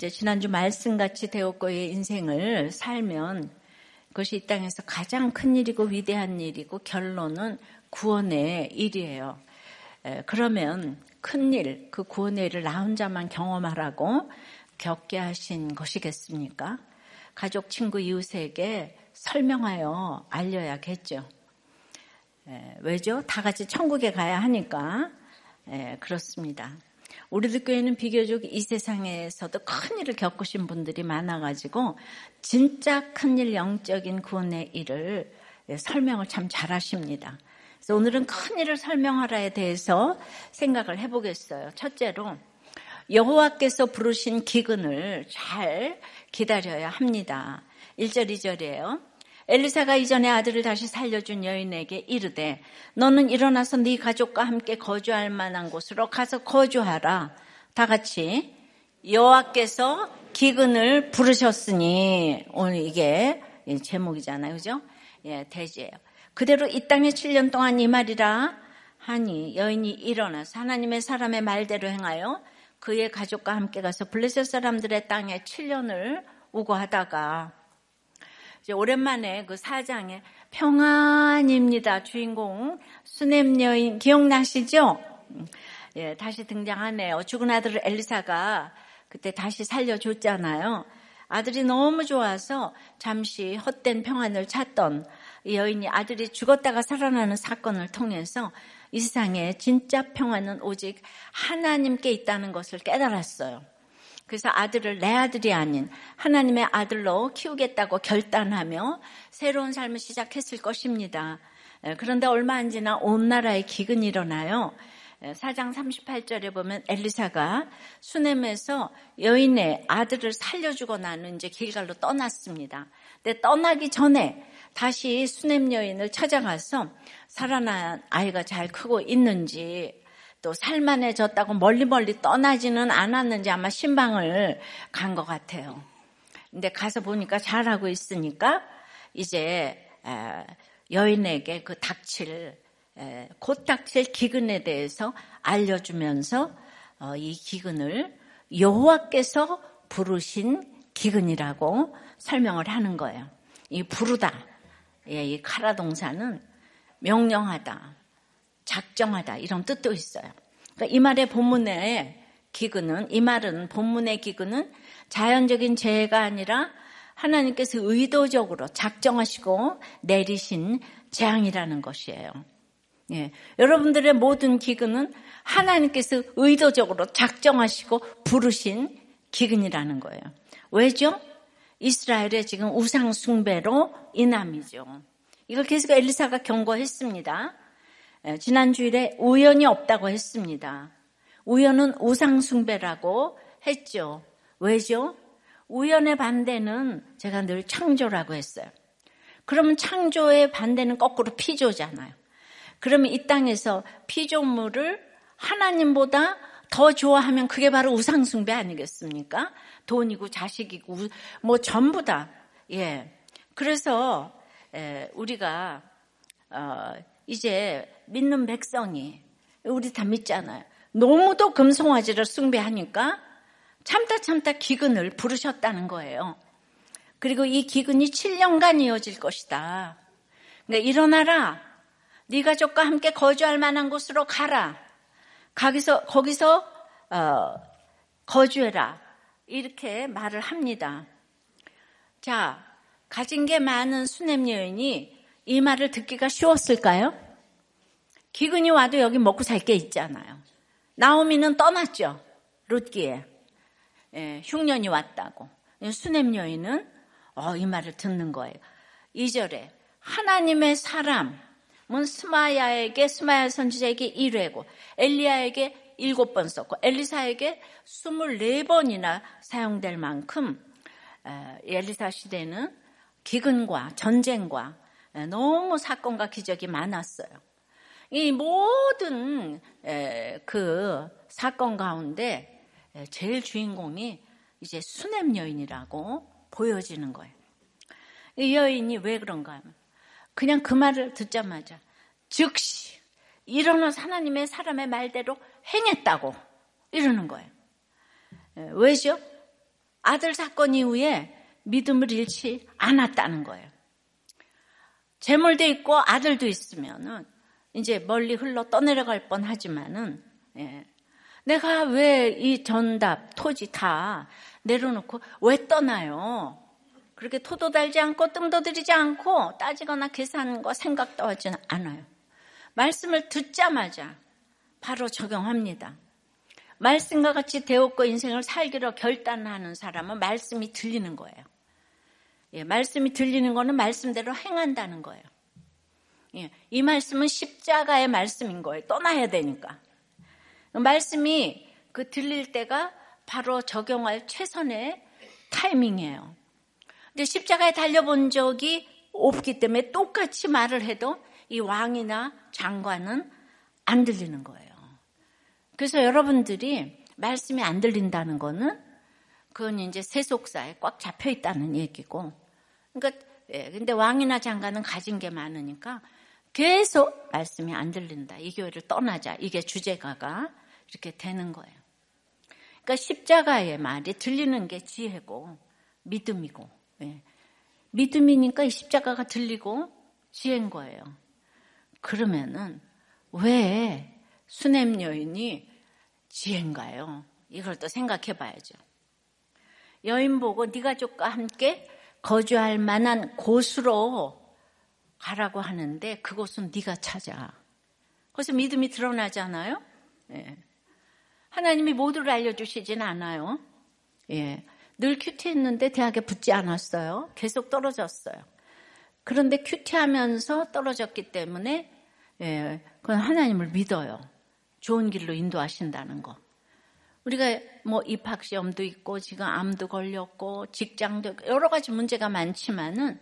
이제 지난주 말씀같이 되었고의 인생을 살면 그것이 이 땅에서 가장 큰 일이고 위대한 일이고 결론은 구원의 일이에요. 그러면 큰 일, 그 구원의 일을 나 혼자만 경험하라고 겪게 하신 것이겠습니까? 가족, 친구, 이웃에게 설명하여 알려야겠죠. 왜죠? 다 같이 천국에 가야 하니까 그렇습니다. 우리들 교회는 비교적 이 세상에서도 큰 일을 겪으신 분들이 많아가지고 진짜 큰 일, 영적인 구원의 일을 설명을 참 잘하십니다. 그래서 오늘은 큰 일을 설명하라에 대해서 생각을 해보겠어요. 첫째로 여호와께서 부르신 기근을 잘 기다려야 합니다. 1절, 2절이에요. 엘리사가 이전에 아들을 다시 살려준 여인에게 이르되 너는 일어나서 네 가족과 함께 거주할 만한 곳으로 가서 거주하라. 다 같이 여호와께서 기근을 부르셨으니 오늘 이게 제목이잖아요. 그죠? 예, 대지예요. 그대로 이 땅에 7년 동안 이 말이라 하니 여인이 일어나서 하나님의 사람의 말대로 행하여 그의 가족과 함께 가서 블레셋 사람들의 땅에 7년을 우고하다가 이제 오랜만에 그 사장의 평안입니다. 주인공 수냄 여인 기억나시죠? 예, 다시 등장하네요. 죽은 아들 엘리사가 그때 다시 살려줬잖아요. 아들이 너무 좋아서 잠시 헛된 평안을 찾던 이 여인이 아들이 죽었다가 살아나는 사건을 통해서 이 세상에 진짜 평안은 오직 하나님께 있다는 것을 깨달았어요. 그래서 아들을 내 아들이 아닌 하나님의 아들로 키우겠다고 결단하며 새로운 삶을 시작했을 것입니다. 그런데 얼마 안 지나 온 나라에 기근이 일어나요. 4장 38절에 보면 엘리사가 수넴에서 여인의 아들을 살려주고 나는 이제 길갈로 떠났습니다. 근데 떠나기 전에 다시 수넴 여인을 찾아가서 살아난 아이가 잘 크고 있는지 또 살만해졌다고 멀리 멀리 떠나지는 않았는지 아마 신방을 간 것 같아요. 근데 가서 보니까 잘하고 있으니까 이제 여인에게 그 닥칠 곧 닥칠 기근에 대해서 알려주면서 어, 이 기근을 여호와께서 부르신 기근이라고 설명을 하는 거예요. 이 부르다, 예, 이 카라 동사는 명령하다, 작정하다 이런 뜻도 있어요. 그러니까 이 말의 본문의 기근은 이 말은 본문의 기근은 자연적인 재해가 아니라 하나님께서 의도적으로 작정하시고 내리신 재앙이라는 것이에요. 예, 여러분들의 모든 기근은 하나님께서 의도적으로 작정하시고 부르신 기근이라는 거예요. 왜죠? 이스라엘의 지금 우상 숭배로 인함이죠. 이걸 계속 엘리사가 경고했습니다. 예, 지난 주일에 우연이 없다고 했습니다. 우연은 우상숭배라고 했죠. 왜죠? 우연의 반대는 제가 늘 창조라고 했어요. 그러면 창조의 반대는 거꾸로 피조잖아요. 그러면 이 땅에서 피조물을 하나님보다 더 좋아하면 그게 바로 우상숭배 아니겠습니까? 돈이고 자식이고 뭐 전부 다. 예. 그래서 우리가 어, 이제 믿는 백성이 우리 다 믿잖아요. 너무도 금송아지를 숭배하니까 참다 참다 기근을 부르셨다는 거예요. 그리고 이 기근이 7년간 이어질 것이다. 그러니까 일어나라. 네 가족과 함께 거주할 만한 곳으로 가라. 거기서 거기서 어, 거주해라. 이렇게 말을 합니다. 자, 가진 게 많은 수냄 여인이 이 말을 듣기가 쉬웠을까요? 기근이 와도 여기 먹고 살 게 있잖아요. 나오미는 떠났죠. 롯기에. 예, 흉년이 왔다고. 수냄 여인은 어, 이 말을 듣는 거예요. 2절에 하나님의 사람은 스마야에게 스마야 선지자에게 1회고 엘리야에게 7번 썼고 엘리사에게 24번이나 사용될 만큼 엘리사 시대는 기근과 전쟁과 너무 사건과 기적이 많았어요. 이 모든 그 사건 가운데 제일 주인공이 이제 수냄 여인이라고 보여지는 거예요. 이 여인이 왜 그런가 하면 그냥 그 말을 듣자마자 즉시 일어나서 하나님의 사람의 말대로 행했다고 이러는 거예요. 왜죠? 아들 사건 이후에 믿음을 잃지 않았다는 거예요. 재물도 있고 아들도 있으면은 이제 멀리 흘러 떠내려갈 뻔 하지만은, 예. 내가 왜 이 전답, 토지 다 내려놓고 왜 떠나요? 그렇게 토도 달지 않고 뜸도 들이지 않고 따지거나 계산과 생각도 하지 않아요. 말씀을 듣자마자 바로 적용합니다. 말씀과 같이 되었고 인생을 살기로 결단하는 사람은 말씀이 들리는 거예요. 예, 말씀이 들리는 거는 말씀대로 행한다는 거예요. 예, 이 말씀은 십자가의 말씀인 거예요. 떠나야 되니까. 말씀이 그 들릴 때가 바로 적용할 최선의 타이밍이에요. 근데 십자가에 달려본 적이 없기 때문에 똑같이 말을 해도 이 왕이나 장관은 안 들리는 거예요. 그래서 여러분들이 말씀이 안 들린다는 거는 그건 이제 세속사에 꽉 잡혀 있다는 얘기고. 그러니까 예, 근데 왕이나 장관은 가진 게 많으니까 계속 말씀이 안 들린다. 이 교회를 떠나자. 이게 주제가가 이렇게 되는 거예요. 그러니까 십자가의 말이 들리는 게 지혜고 믿음이고 예. 믿음이니까 이 십자가가 들리고 지혜인 거예요. 그러면은 왜 수냄 여인이 지혜인가요? 이걸 또 생각해 봐야죠. 여인 보고 네 가 족과 함께 거주할 만한 곳으로 가라고 하는데 그곳은 네가 찾아. 그래서 믿음이 드러나잖아요. 예. 하나님이 모두를 알려주시진 않아요. 예. 늘 큐티했는데 대학에 붙지 않았어요. 계속 떨어졌어요. 그런데 큐티하면서 떨어졌기 때문에 예, 그건 하나님을 믿어요. 좋은 길로 인도하신다는 거. 우리가 뭐 입학 시험도 있고 지금 암도 걸렸고 직장도 여러 가지 문제가 많지만은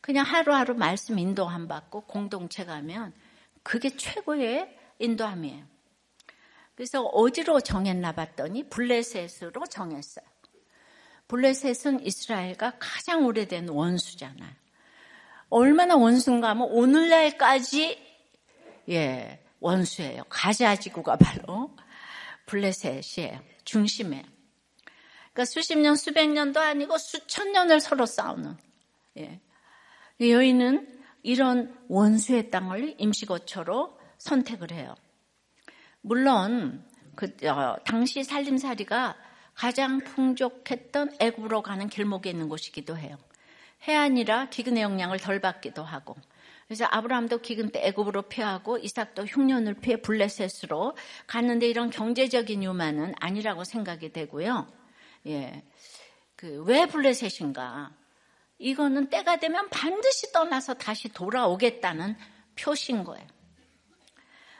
그냥 하루하루 말씀 인도함 받고 공동체 가면 그게 최고의 인도함이에요. 그래서 어디로 정했나 봤더니 블레셋으로 정했어요. 블레셋은 이스라엘과 가장 오래된 원수잖아요. 얼마나 원수인가 하면 오늘날까지 예 원수예요. 가자 지구가 바로 블레셋이에요. 중심에. 그러니까 수십 년, 수백 년도 아니고 수천 년을 서로 싸우는. 예. 여인은 이런 원수의 땅을 임시거처로 선택을 해요. 물론 그 어, 당시 살림살이가 가장 풍족했던 애굽으로 가는 길목에 있는 곳이기도 해요. 해안이라 기근의 영향을 덜 받기도 하고 그래서 아브라함도 기근 때 애굽으로 피하고 이삭도 흉년을 피해 블레셋으로 갔는데 이런 경제적인 유만은 아니라고 생각이 되고요. 예. 그 왜 블레셋인가? 이거는 때가 되면 반드시 떠나서 다시 돌아오겠다는 표시인 거예요.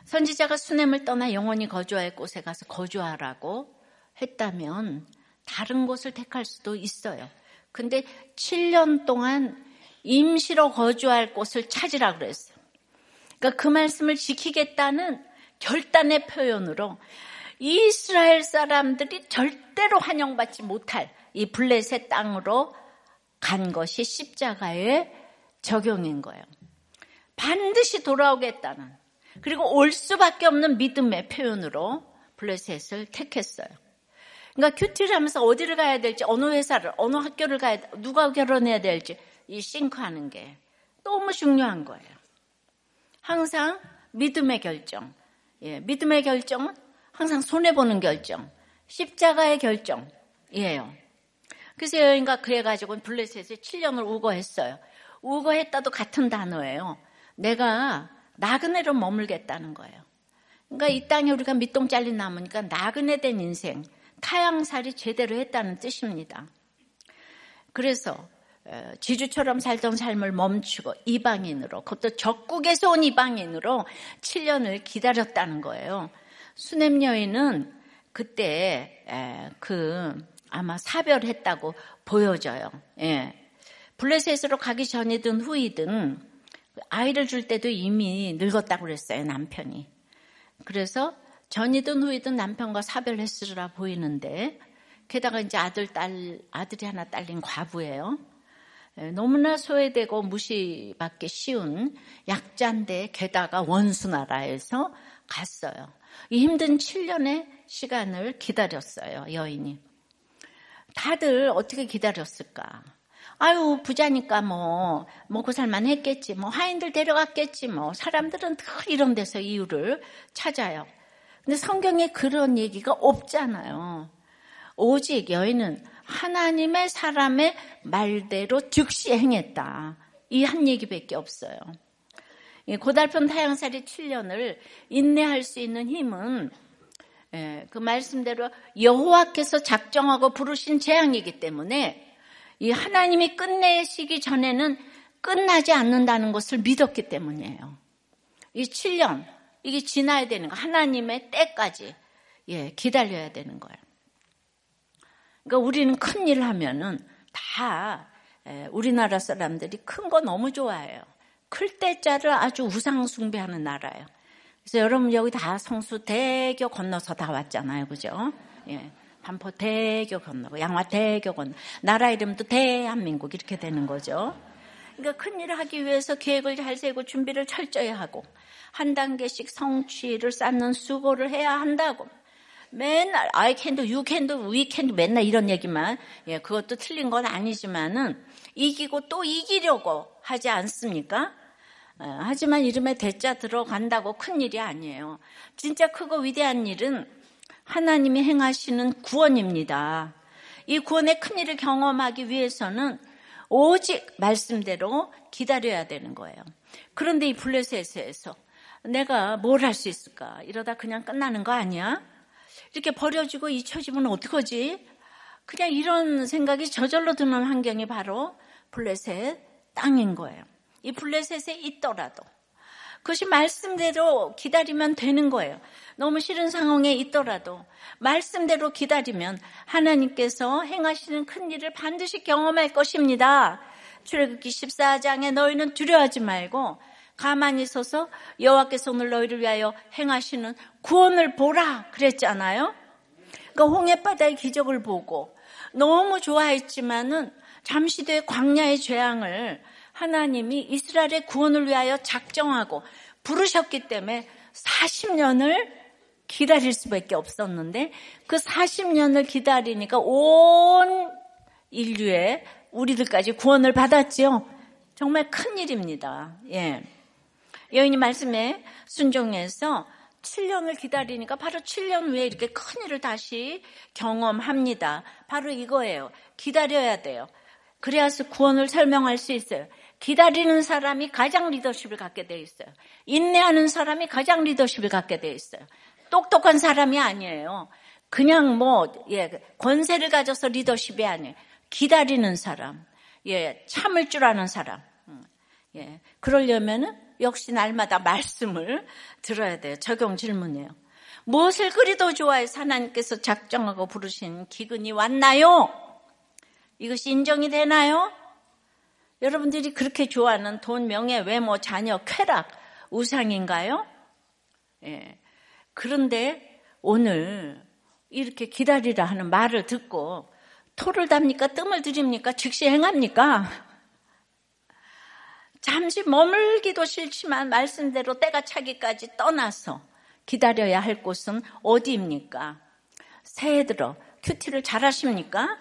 선지자가 수냄을 떠나 영원히 거주할 곳에 가서 거주하라고 했다면 다른 곳을 택할 수도 있어요. 근데 7년 동안 임시로 거주할 곳을 찾으라 그랬어요. 그러니까 그 말씀을 지키겠다는 결단의 표현으로 이스라엘 사람들이 절대로 환영받지 못할 이 블레셋 땅으로 간 것이 십자가의 적용인 거예요. 반드시 돌아오겠다는 그리고 올 수밖에 없는 믿음의 표현으로 블레셋을 택했어요. 그러니까 큐티를 하면서 어디를 가야 될지 어느 회사를 어느 학교를 가야 누가 결혼해야 될지 이 싱크하는 게 너무 중요한 거예요. 항상 믿음의 결정. 예, 믿음의 결정은 항상 손해보는 결정. 십자가의 결정이에요. 그래서 여인가 그래가지고 블레셋에 7년을 우거했어요. 우거했다도 같은 단어예요. 내가 나그네로 머물겠다는 거예요. 그러니까 이 땅에 우리가 밑동 잘린 나무니까 나그네 된 인생, 타양살이 제대로 했다는 뜻입니다. 그래서 지주처럼 살던 삶을 멈추고 이방인으로 그것도 적국에서 온 이방인으로 7년을 기다렸다는 거예요. 수냄 여인은 그때 그 아마 사별했다고 보여져요. 예. 블레셋으로 가기 전이든 후이든 아이를 줄 때도 이미 늙었다고 그랬어요 남편이. 그래서 전이든 후이든 남편과 사별했으라 보이는데 게다가 이제 아들 딸 아들이 하나 딸린 과부예요. 예, 너무나 소외되고 무시받기 쉬운 약자인데 게다가 원수 나라에서 갔어요. 이 힘든 7년의 시간을 기다렸어요, 여인이. 다들 어떻게 기다렸을까? 아유, 부자니까 뭐, 먹고 살만 했겠지. 뭐, 하인들 데려갔겠지. 뭐, 사람들은 늘 이런 데서 이유를 찾아요. 근데 성경에 그런 얘기가 없잖아요. 오직 여인은 하나님의 사람의 말대로 즉시 행했다. 이 한 얘기밖에 없어요. 고달픈 타양살이 7년을 인내할 수 있는 힘은 예, 그 말씀대로 여호와께서 작정하고 부르신 재앙이기 때문에 이 하나님이 끝내시기 전에는 끝나지 않는다는 것을 믿었기 때문이에요. 이 7년 이게 지나야 되는 거 하나님의 때까지 예, 기다려야 되는 거예요. 그러니까 우리는 큰 일 하면은 다 예, 우리나라 사람들이 큰 거 너무 좋아해요. 클 때자를 아주 우상 숭배하는 나라예요. 그래서 여러분 여기 다 성수 대교 건너서 다 왔잖아요. 그죠? 예. 반포 대교 건너고 양화 대교 건너 나라 이름도 대한민국 이렇게 되는 거죠. 그러니까 큰 일을 하기 위해서 계획을 잘 세고 준비를 철저히 하고 한 단계씩 성취를 쌓는 수고를 해야 한다고. 맨날 I can do, you can do, we can do 맨날 이런 얘기만 예, 그것도 틀린 건 아니지만은 이기고 또 이기려고 하지 않습니까? 어, 하지만 이름에 대자 들어간다고 큰 일이 아니에요. 진짜 크고 위대한 일은 하나님이 행하시는 구원입니다. 이 구원의 큰 일을 경험하기 위해서는 오직 말씀대로 기다려야 되는 거예요. 그런데 이 블레셋에서 내가 뭘 할 수 있을까? 이러다 그냥 끝나는 거 아니야? 이렇게 버려지고 잊혀지면 어떡하지? 그냥 이런 생각이 저절로 드는 환경이 바로 블레셋 땅인 거예요. 이 블레셋에 있더라도 그것이 말씀대로 기다리면 되는 거예요. 너무 싫은 상황에 있더라도 말씀대로 기다리면 하나님께서 행하시는 큰 일을 반드시 경험할 것입니다. 출애굽기 14장에 너희는 두려워하지 말고 가만히 있어서 여호와께서 오늘 너희를 위하여 행하시는 구원을 보라 그랬잖아요. 그러니까 홍해 바다의 기적을 보고 너무 좋아했지만은 잠시 뒤에 광야의 재앙을 하나님이 이스라엘의 구원을 위하여 작정하고 부르셨기 때문에 40년을 기다릴 수밖에 없었는데 그 40년을 기다리니까 온 인류의 우리들까지 구원을 받았지요. 정말 큰 일입니다. 예. 여인이 말씀에 순종해서 7년을 기다리니까 바로 7년 후에 이렇게 큰 일을 다시 경험합니다. 바로 이거예요. 기다려야 돼요. 그래야서 구원을 설명할 수 있어요. 기다리는 사람이 가장 리더십을 갖게 돼 있어요. 인내하는 사람이 가장 리더십을 갖게 돼 있어요. 똑똑한 사람이 아니에요. 그냥 뭐, 예, 권세를 가져서 리더십이 아니에요. 기다리는 사람, 예, 참을 줄 아는 사람. 음, 예, 그러려면은 역시 날마다 말씀을 들어야 돼요. 적용 질문이에요. 무엇을 그리도 좋아해서 하나님께서 작정하고 부르신 기근이 왔나요? 이것이 인정이 되나요? 여러분들이 그렇게 좋아하는 돈, 명예, 외모, 자녀, 쾌락, 우상인가요? 예. 그런데 오늘 이렇게 기다리라 하는 말을 듣고 토를 답니까? 뜸을 들입니까? 즉시 행합니까? 잠시 머물기도 싫지만 말씀대로 때가 차기까지 떠나서 기다려야 할 곳은 어디입니까? 새해 들어 큐티를 잘 하십니까?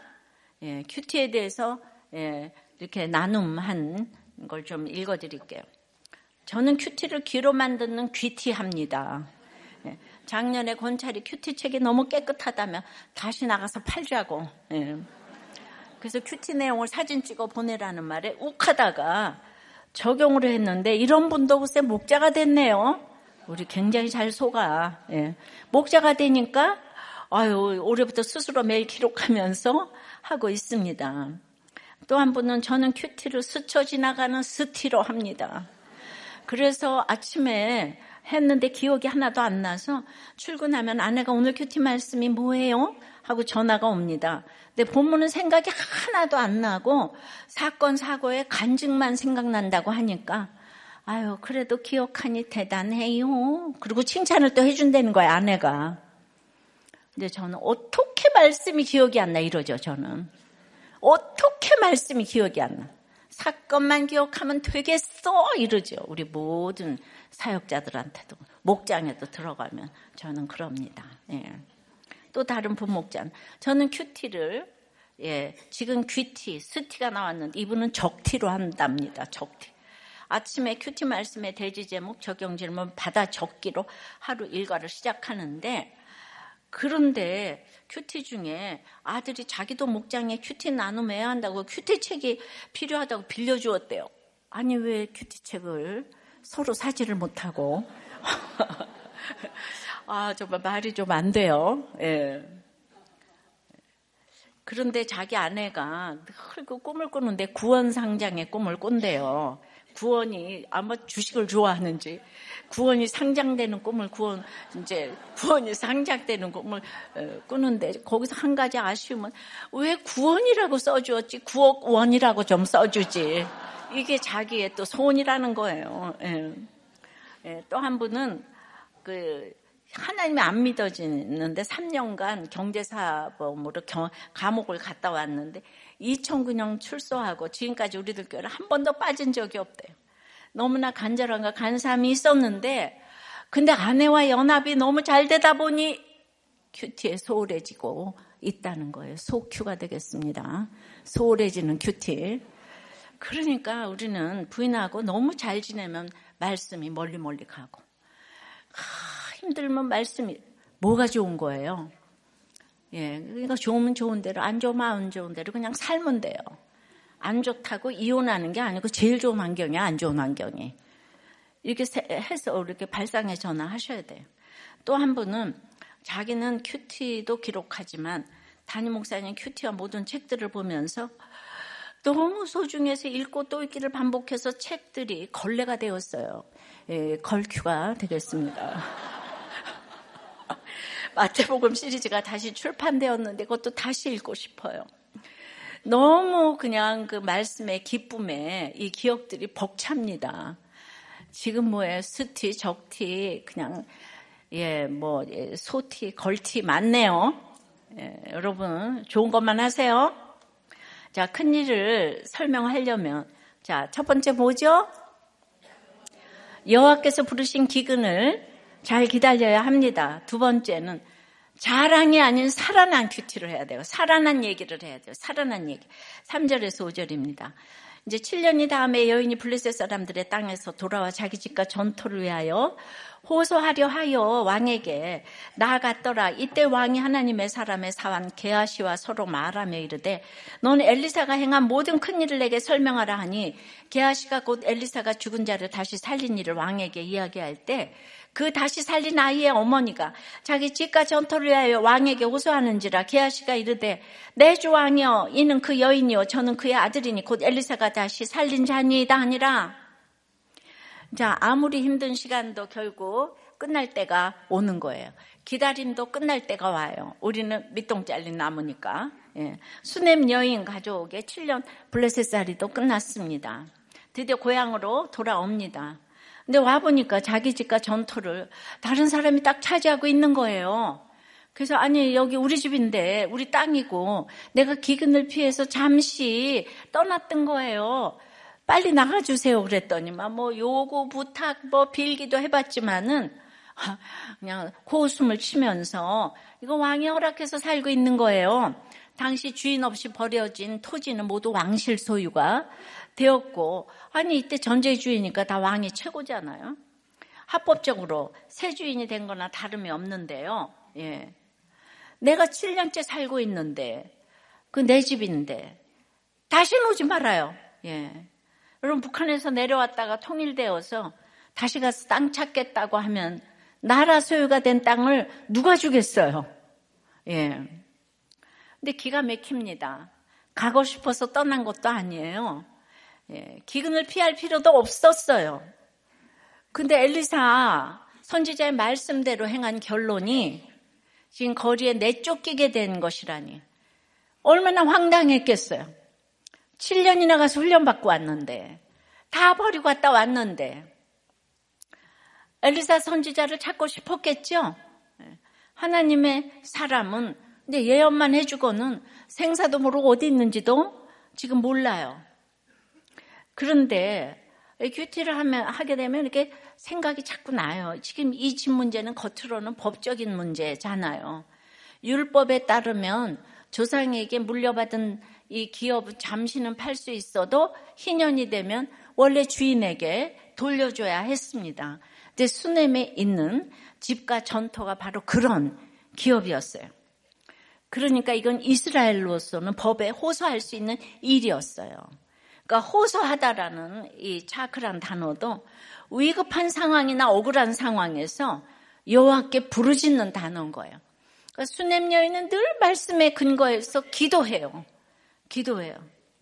예, 큐티에 대해서 예, 이렇게 나눔한 걸 좀 읽어드릴게요. 저는 큐티를 귀로만 듣는 귀티합니다. 예, 작년에 권찰이 큐티 책이 너무 깨끗하다면 다시 나가서 팔자고. 예. 그래서 큐티 내용을 사진 찍어 보내라는 말에 욱하다가 적용을 했는데 이런 분도 글쎄 목자가 됐네요. 우리 굉장히 잘 속아. 예. 목자가 되니까 아유 올해부터 스스로 매일 기록하면서 하고 있습니다. 또 한 분은 저는 큐티를 스쳐 지나가는 스티로 합니다. 그래서 아침에 했는데 기억이 하나도 안 나서 출근하면 아내가 오늘 큐티 말씀이 뭐예요? 하고 전화가 옵니다. 근데 본문은 생각이 하나도 안 나고 사건 사고의 간증만 생각난다고 하니까 아유 그래도 기억하니 대단해요. 그리고 칭찬을 또 해준다는 거야 아내가. 근데 저는 어떻게 말씀이 기억이 안 나 이러죠 저는. 어떻게 말씀이 기억이 안 나. 사건만 기억하면 되겠어 이러죠. 우리 모든 사역자들한테도 목장에도 들어가면 저는 그럽니다. 예. 또 다른 부목장. 저는 큐티를 예, 지금 귀티, 스티가 나왔는데 이분은 적티로 한답니다. 적티. 아침에 큐티 말씀의 대지 제목 적용 질문 받아 적기로 하루 일과를 시작하는데 그런데 큐티 중에 아들이 자기도 목장에 큐티 나눔해야 한다고 큐티 책이 필요하다고 빌려주었대요. 아니 왜 큐티 책을 서로 사지를 못하고 아 정말 말이 좀 안 돼요. 예. 그런데 자기 아내가 늘 그 꿈을 꾸는데 구원상장의 꿈을 꾼대요. 구원이 아마 주식을 좋아하는지 구원이 상장되는 꿈을 구원 이제 구원이 상장되는 꿈을 어, 꾸는데 거기서 한 가지 아쉬움은 왜 구원이라고 써주었지 구억 원이라고 좀 써주지 이게 자기의 또 소원이라는 거예요. 예. 예, 또한 분은 그 하나님이 안 믿어지는데 3년간 경제사범으로 감옥을 갔다 왔는데 2009년 출소하고 지금까지 우리들 교회를 한 번도 빠진 적이 없대요. 너무나 간절한가 간삼이 있었는데 근데 아내와 연합이 너무 잘 되다 보니 큐티에 소홀해지고 있다는 거예요. 소큐가 되겠습니다. 소홀해지는 큐티. 그러니까 우리는 부인하고 너무 잘 지내면 말씀이 멀리 멀리 가고 하, 힘들면 말씀이 뭐가 좋은 거예요? 예, 그러니까 좋으면 좋은 대로, 안 좋으면 안 좋은 대로 그냥 살면 돼요. 안 좋다고 이혼하는 게 아니고 제일 좋은 환경이 안 좋은 환경이. 이렇게 해서 이렇게 발상에 전화하셔야 돼요. 또 한 분은 자기는 큐티도 기록하지만 담임 목사님 큐티와 모든 책들을 보면서 너무 소중해서 읽고 또 읽기를 반복해서 책들이 걸레가 되었어요. 예, 걸큐가 되겠습니다. 마태복음 시리즈가 다시 출판되었는데 그것도 다시 읽고 싶어요. 너무 그냥 그 말씀의 기쁨에 이 기억들이 벅찹니다. 지금 뭐에 스티, 적티, 그냥 예, 뭐 예, 소티, 걸티 많네요. 예, 여러분 좋은 것만 하세요. 자, 큰 일을 설명하려면 자, 첫 번째 뭐죠? 여호와께서 부르신 기근을 잘 기다려야 합니다. 두 번째는 자랑이 아닌 살아난 큐티를 해야 돼요. 살아난 얘기를 해야 돼요. 살아난 얘기. 3절에서 5절입니다. 이제 7년이 다음에 여인이 블레셋 사람들의 땅에서 돌아와 자기 집과 전토를 위하여 호소하려 하여 왕에게 나아갔더라. 이때 왕이 하나님의 사람의 사환 게하시와 서로 말하며 이르되 넌 엘리사가 행한 모든 큰 일을 내게 설명하라 하니 게하시가 곧 엘리사가 죽은 자를 다시 살린 일을 왕에게 이야기할 때 그 다시 살린 아이의 어머니가 자기 집과 전토를 위하여 왕에게 호소하는지라 게하시가 이르되 내 주 왕이여 이는 그 여인이요 저는 그의 아들이니 곧 엘리사가 다시 살린 자니이다 하니라 자, 아무리 힘든 시간도 결국 끝날 때가 오는 거예요. 기다림도 끝날 때가 와요. 우리는 밑동 잘린 나무니까. 예. 수냄 여인 가족의 7년 블레셋살이도 끝났습니다. 드디어 고향으로 돌아옵니다. 근데 와보니까 자기 집과 전토를 다른 사람이 딱 차지하고 있는 거예요. 그래서 아니 여기 우리 집인데 우리 땅이고 내가 기근을 피해서 잠시 떠났던 거예요. 빨리 나가주세요 그랬더니만 뭐 요구 부탁 뭐 빌기도 해봤지만은 그냥 고웃음을 치면서 이거 왕이 허락해서 살고 있는 거예요. 당시 주인 없이 버려진 토지는 모두 왕실 소유가 되었고 아니 이때 전제 주인이니까 다 왕이 최고잖아요. 합법적으로 새 주인이 된 거나 다름이 없는데요. 예. 내가 7년째 살고 있는데 그 내 집인데 다시는 오지 말아요. 예. 여러분 북한에서 내려왔다가 통일되어서 다시 가서 땅 찾겠다고 하면 나라 소유가 된 땅을 누가 주겠어요? 예. 근데 기가 막힙니다. 가고 싶어서 떠난 것도 아니에요. 예. 기근을 피할 필요도 없었어요. 근데 엘리사 선지자의 말씀대로 행한 결론이 지금 거리에 내쫓기게 된 것이라니 얼마나 황당했겠어요. 7년이나 가서 훈련받고 왔는데 다 버리고 갔다 왔는데 엘리사 선지자를 찾고 싶었겠죠. 하나님의 사람은 근데 예언만 해주고는 생사도 모르고 어디 있는지도 지금 몰라요. 그런데 큐티를 하면, 하게 되면 이렇게 생각이 자꾸 나요. 지금 이 집 문제는 겉으로는 법적인 문제잖아요. 율법에 따르면 조상에게 물려받은 이 기업은 잠시는 팔 수 있어도 희년이 되면 원래 주인에게 돌려줘야 했습니다. 근데 수넴에 있는 집과 전토가 바로 그런 기업이었어요. 그러니까 이건 이스라엘로서는 법에 호소할 수 있는 일이었어요. 그러니까 호소하다라는 이 차크란 단어도 위급한 상황이나 억울한 상황에서 여호와께 부르짖는 단어인 거예요. 그러니까 수냄 여인은 늘 말씀에 근거해서 기도해요. 기도해요.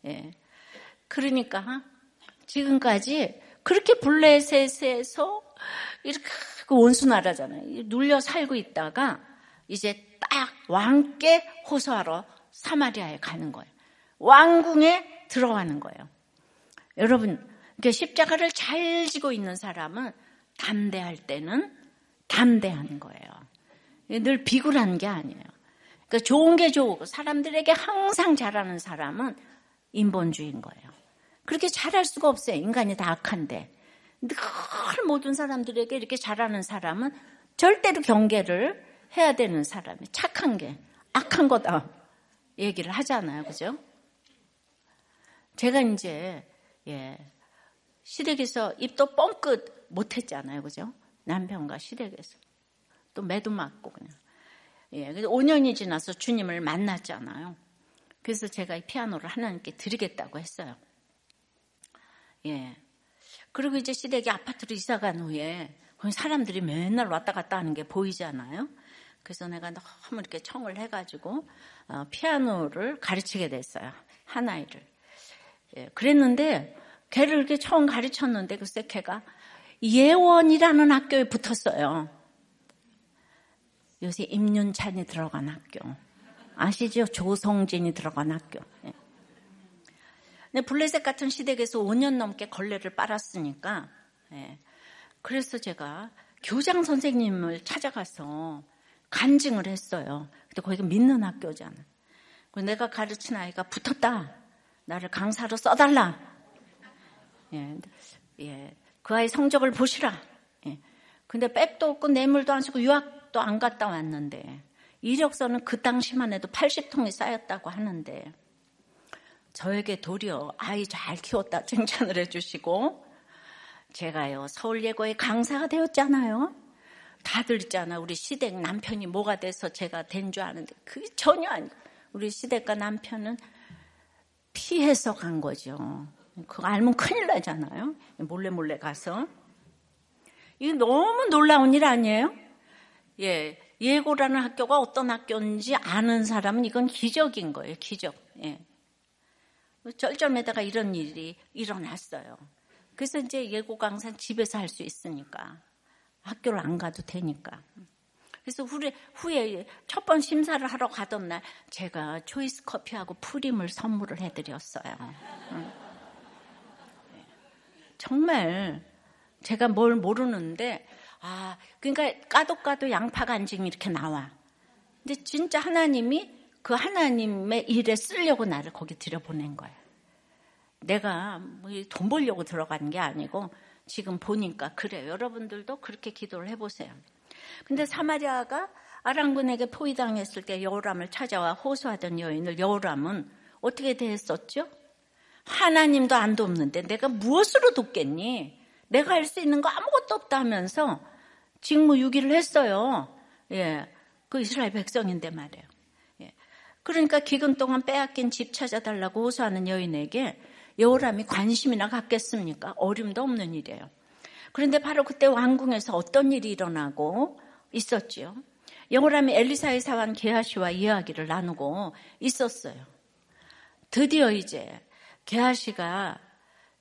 예. 그러니까 지금까지 그렇게 블레셋에서 이렇게 그 원수 나라잖아요. 눌려 살고 있다가 이제 딱 왕께 호소하러 사마리아에 가는 거예요. 왕궁에 들어가는 거예요. 여러분, 십자가를 잘 지고 있는 사람은 담대할 때는 담대한 거예요. 늘 비굴한 게 아니에요. 그러니까 좋은 게 좋고 사람들에게 항상 잘하는 사람은 인본주의인 거예요. 그렇게 잘할 수가 없어요. 인간이 다 악한데. 늘 모든 사람들에게 이렇게 잘하는 사람은 절대로 경계를 해야 되는 사람이 착한 게 악한 거다 얘기를 하잖아요. 그죠? 제가 이제 예, 시댁에서 입도 뻥끗 못했잖아요. 그죠? 남편과 시댁에서. 또 매도 맞고 그냥. 예, 그래서 5년이 지나서 주님을 만났잖아요. 그래서 제가 이 피아노를 하나님께 드리겠다고 했어요. 예. 그리고 이제 시댁이 아파트로 이사 간 후에 사람들이 맨날 왔다 갔다 하는 게 보이잖아요. 그래서 내가 너무 이렇게 청을 해가지고 어, 피아노를 가르치게 됐어요. 한 아이를. 예, 그랬는데 걔를 이렇게 처음 가르쳤는데 글쎄 걔가 예원이라는 학교에 붙었어요. 요새 임윤찬이 들어간 학교. 아시죠? 조성진이 들어간 학교. 예. 근데 블레셋 같은 시댁에서 5년 넘게 걸레를 빨았으니까, 예. 그래서 제가 교장 선생님을 찾아가서 간증을 했어요. 근데 거기가 믿는 학교잖아. 내가 가르친 아이가 붙었다. 나를 강사로 써달라. 예, 예, 그 아이 성적을 보시라. 예. 근데 백도 없고 뇌물도 안 쓰고 유학도 안 갔다 왔는데 이력서는 그 당시만 해도 80통이 쌓였다고 하는데 저에게 도리어 아이 잘 키웠다 칭찬을 해주시고 제가요 서울예고의 강사가 되었잖아요. 다들 있잖아 우리 시댁 남편이 뭐가 돼서 제가 된 줄 아는데 그게 전혀 아니고 우리 시댁과 남편은 피해서 간 거죠. 그거 알면 큰일 나잖아요. 몰래 몰래 가서. 이게 너무 놀라운 일 아니에요? 예. 예고라는 학교가 어떤 학교인지 아는 사람은 이건 기적인 거예요. 기적. 예. 쩔쩔매다가 이런 일이 일어났어요. 그래서 이제 예고 강사 집에서 할 수 있으니까 학교를 안 가도 되니까. 그래서 후에, 후에 첫 번 심사를 하러 가던 날 제가 초이스 커피하고 프림을 선물을 해드렸어요. 정말 제가 뭘 모르는데 아 그러니까 까도 까도 양파 간증이 이렇게 나와. 근데 진짜 하나님이 그 하나님의 일에 쓰려고 나를 거기 들여보낸 거예요. 내가 뭐 돈 벌려고 들어간 게 아니고 지금 보니까 그래요. 여러분들도 그렇게 기도를 해보세요. 근데 사마리아가 아랑군에게 포위당했을 때 여호람을 찾아와 호소하던 여인을 여호람은 어떻게 대했었죠? 하나님도 안 돕는데 내가 무엇으로 돕겠니? 내가 할 수 있는 거 아무것도 없다면서 직무유기를 했어요. 예. 그 이스라엘 백성인데 말이에요. 예. 그러니까 기근 동안 빼앗긴 집 찾아달라고 호소하는 여인에게 여호람이 관심이나 갖겠습니까? 어림도 없는 일이에요. 그런데 바로 그때 왕궁에서 어떤 일이 일어나고 있었지요. 여호람이 엘리사의 사관 게하시와 이야기를 나누고 있었어요. 드디어 이제 게하시가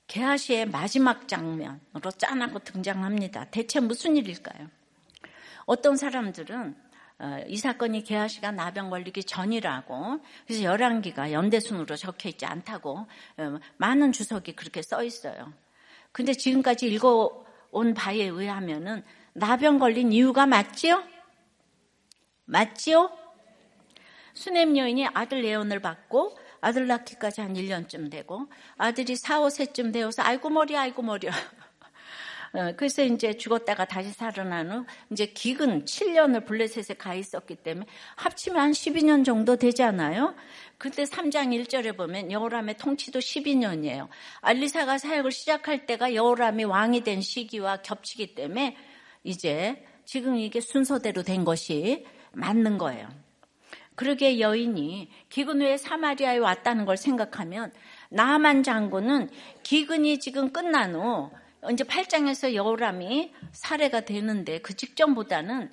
게하시의 마지막 장면으로 짠하고 등장합니다. 대체 무슨 일일까요? 어떤 사람들은 어, 이 사건이 게하시가 나병 걸리기 전이라고 그래서 열왕기가 연대순으로 적혀 있지 않다고 어, 많은 주석이 그렇게 써 있어요. 근데 지금까지 읽어 온 바에 의하면은 나병 걸린 이유가 맞지요? 맞지요? 수냄 여인이 아들 예언을 받고 아들 낳기까지 한 1년쯤 되고 아들이 4, 5세쯤 되어서 아이고 머리 아이고 머리야. 어, 그래서 이제 죽었다가 다시 살아난 후 이제 기근 7년을 블레셋에 가 있었기 때문에 합치면 한 12년 정도 되잖아요. 그때 3장 1절에 보면 여호람의 통치도 12년이에요. 알리사가 사역을 시작할 때가 여호람이 왕이 된 시기와 겹치기 때문에 이제 지금 이게 순서대로 된 것이 맞는 거예요. 그러게 여인이 기근 후에 사마리아에 왔다는 걸 생각하면 나만 장군은 기근이 지금 끝난 후 이제 8장에서 여호람이 살해가 되는데 그 직전보다는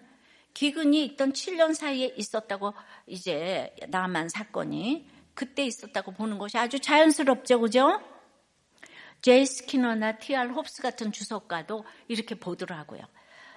기근이 있던 7년 사이에 있었다고 이제 나만 사건이 그때 있었다고 보는 것이 아주 자연스럽죠, 그죠? 제이 스키너나 티알 홉스 같은 주석가도 이렇게 보더라고요.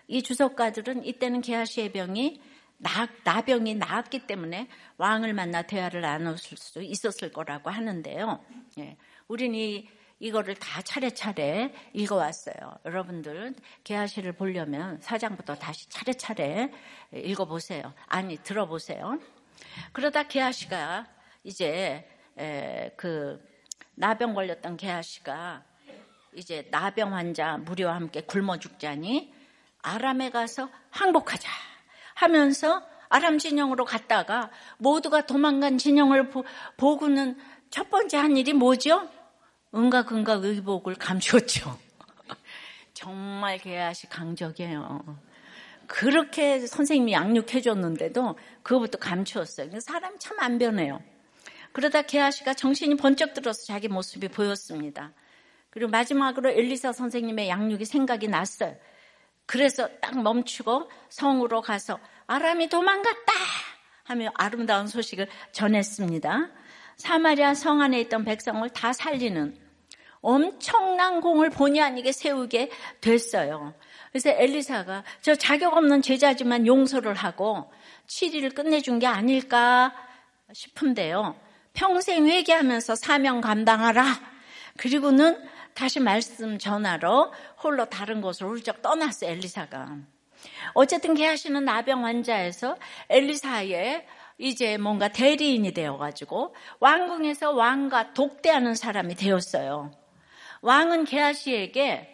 이 주석가들은 이때는 게하시의 병이 나, 나병이 나았기 때문에 왕을 만나 대화를 나눌 수 있었을 거라고 하는데요. 예, 우리는 이 이거를 다 차례차례 읽어왔어요. 여러분들 개화시를 보려면 사장부터 다시 차례차례 읽어보세요. 아니 들어보세요. 그러다 개화시가 이제 그 나병 걸렸던 개화시가 이제 나병 환자 무리와 함께 굶어 죽자니 아람에 가서 항복하자 하면서 아람 진영으로 갔다가 모두가 도망간 진영을 보고는 첫 번째 한 일이 뭐죠? 은각 은각 의복을 감추었죠. 정말 개아시 강적이에요. 그렇게 선생님이 양육해 줬는데도 그거부터 감추었어요. 사람이 참안 변해요. 그러다 개아시가 정신이 번쩍 들어서 자기 모습이 보였습니다. 그리고 마지막으로 엘리사 선생님의 양육이 생각이 났어요. 그래서 딱 멈추고 성으로 가서 아람이 도망갔다 하며 아름다운 소식을 전했습니다. 사마리아 성 안에 있던 백성을 다 살리는 엄청난 공을 본의 아니게 세우게 됐어요. 그래서 엘리사가 저 자격 없는 제자지만 용서를 하고 7일을 끝내준 게 아닐까 싶은데요. 평생 회개하면서 사명 감당하라. 그리고는 다시 말씀 전하러 홀로 다른 곳으로 훌쩍 떠났어요, 엘리사가. 어쨌든 개하시는 나병 환자에서 엘리사의 이제 뭔가 대리인이 되어가지고 왕궁에서 왕과 독대하는 사람이 되었어요. 왕은 게하시에게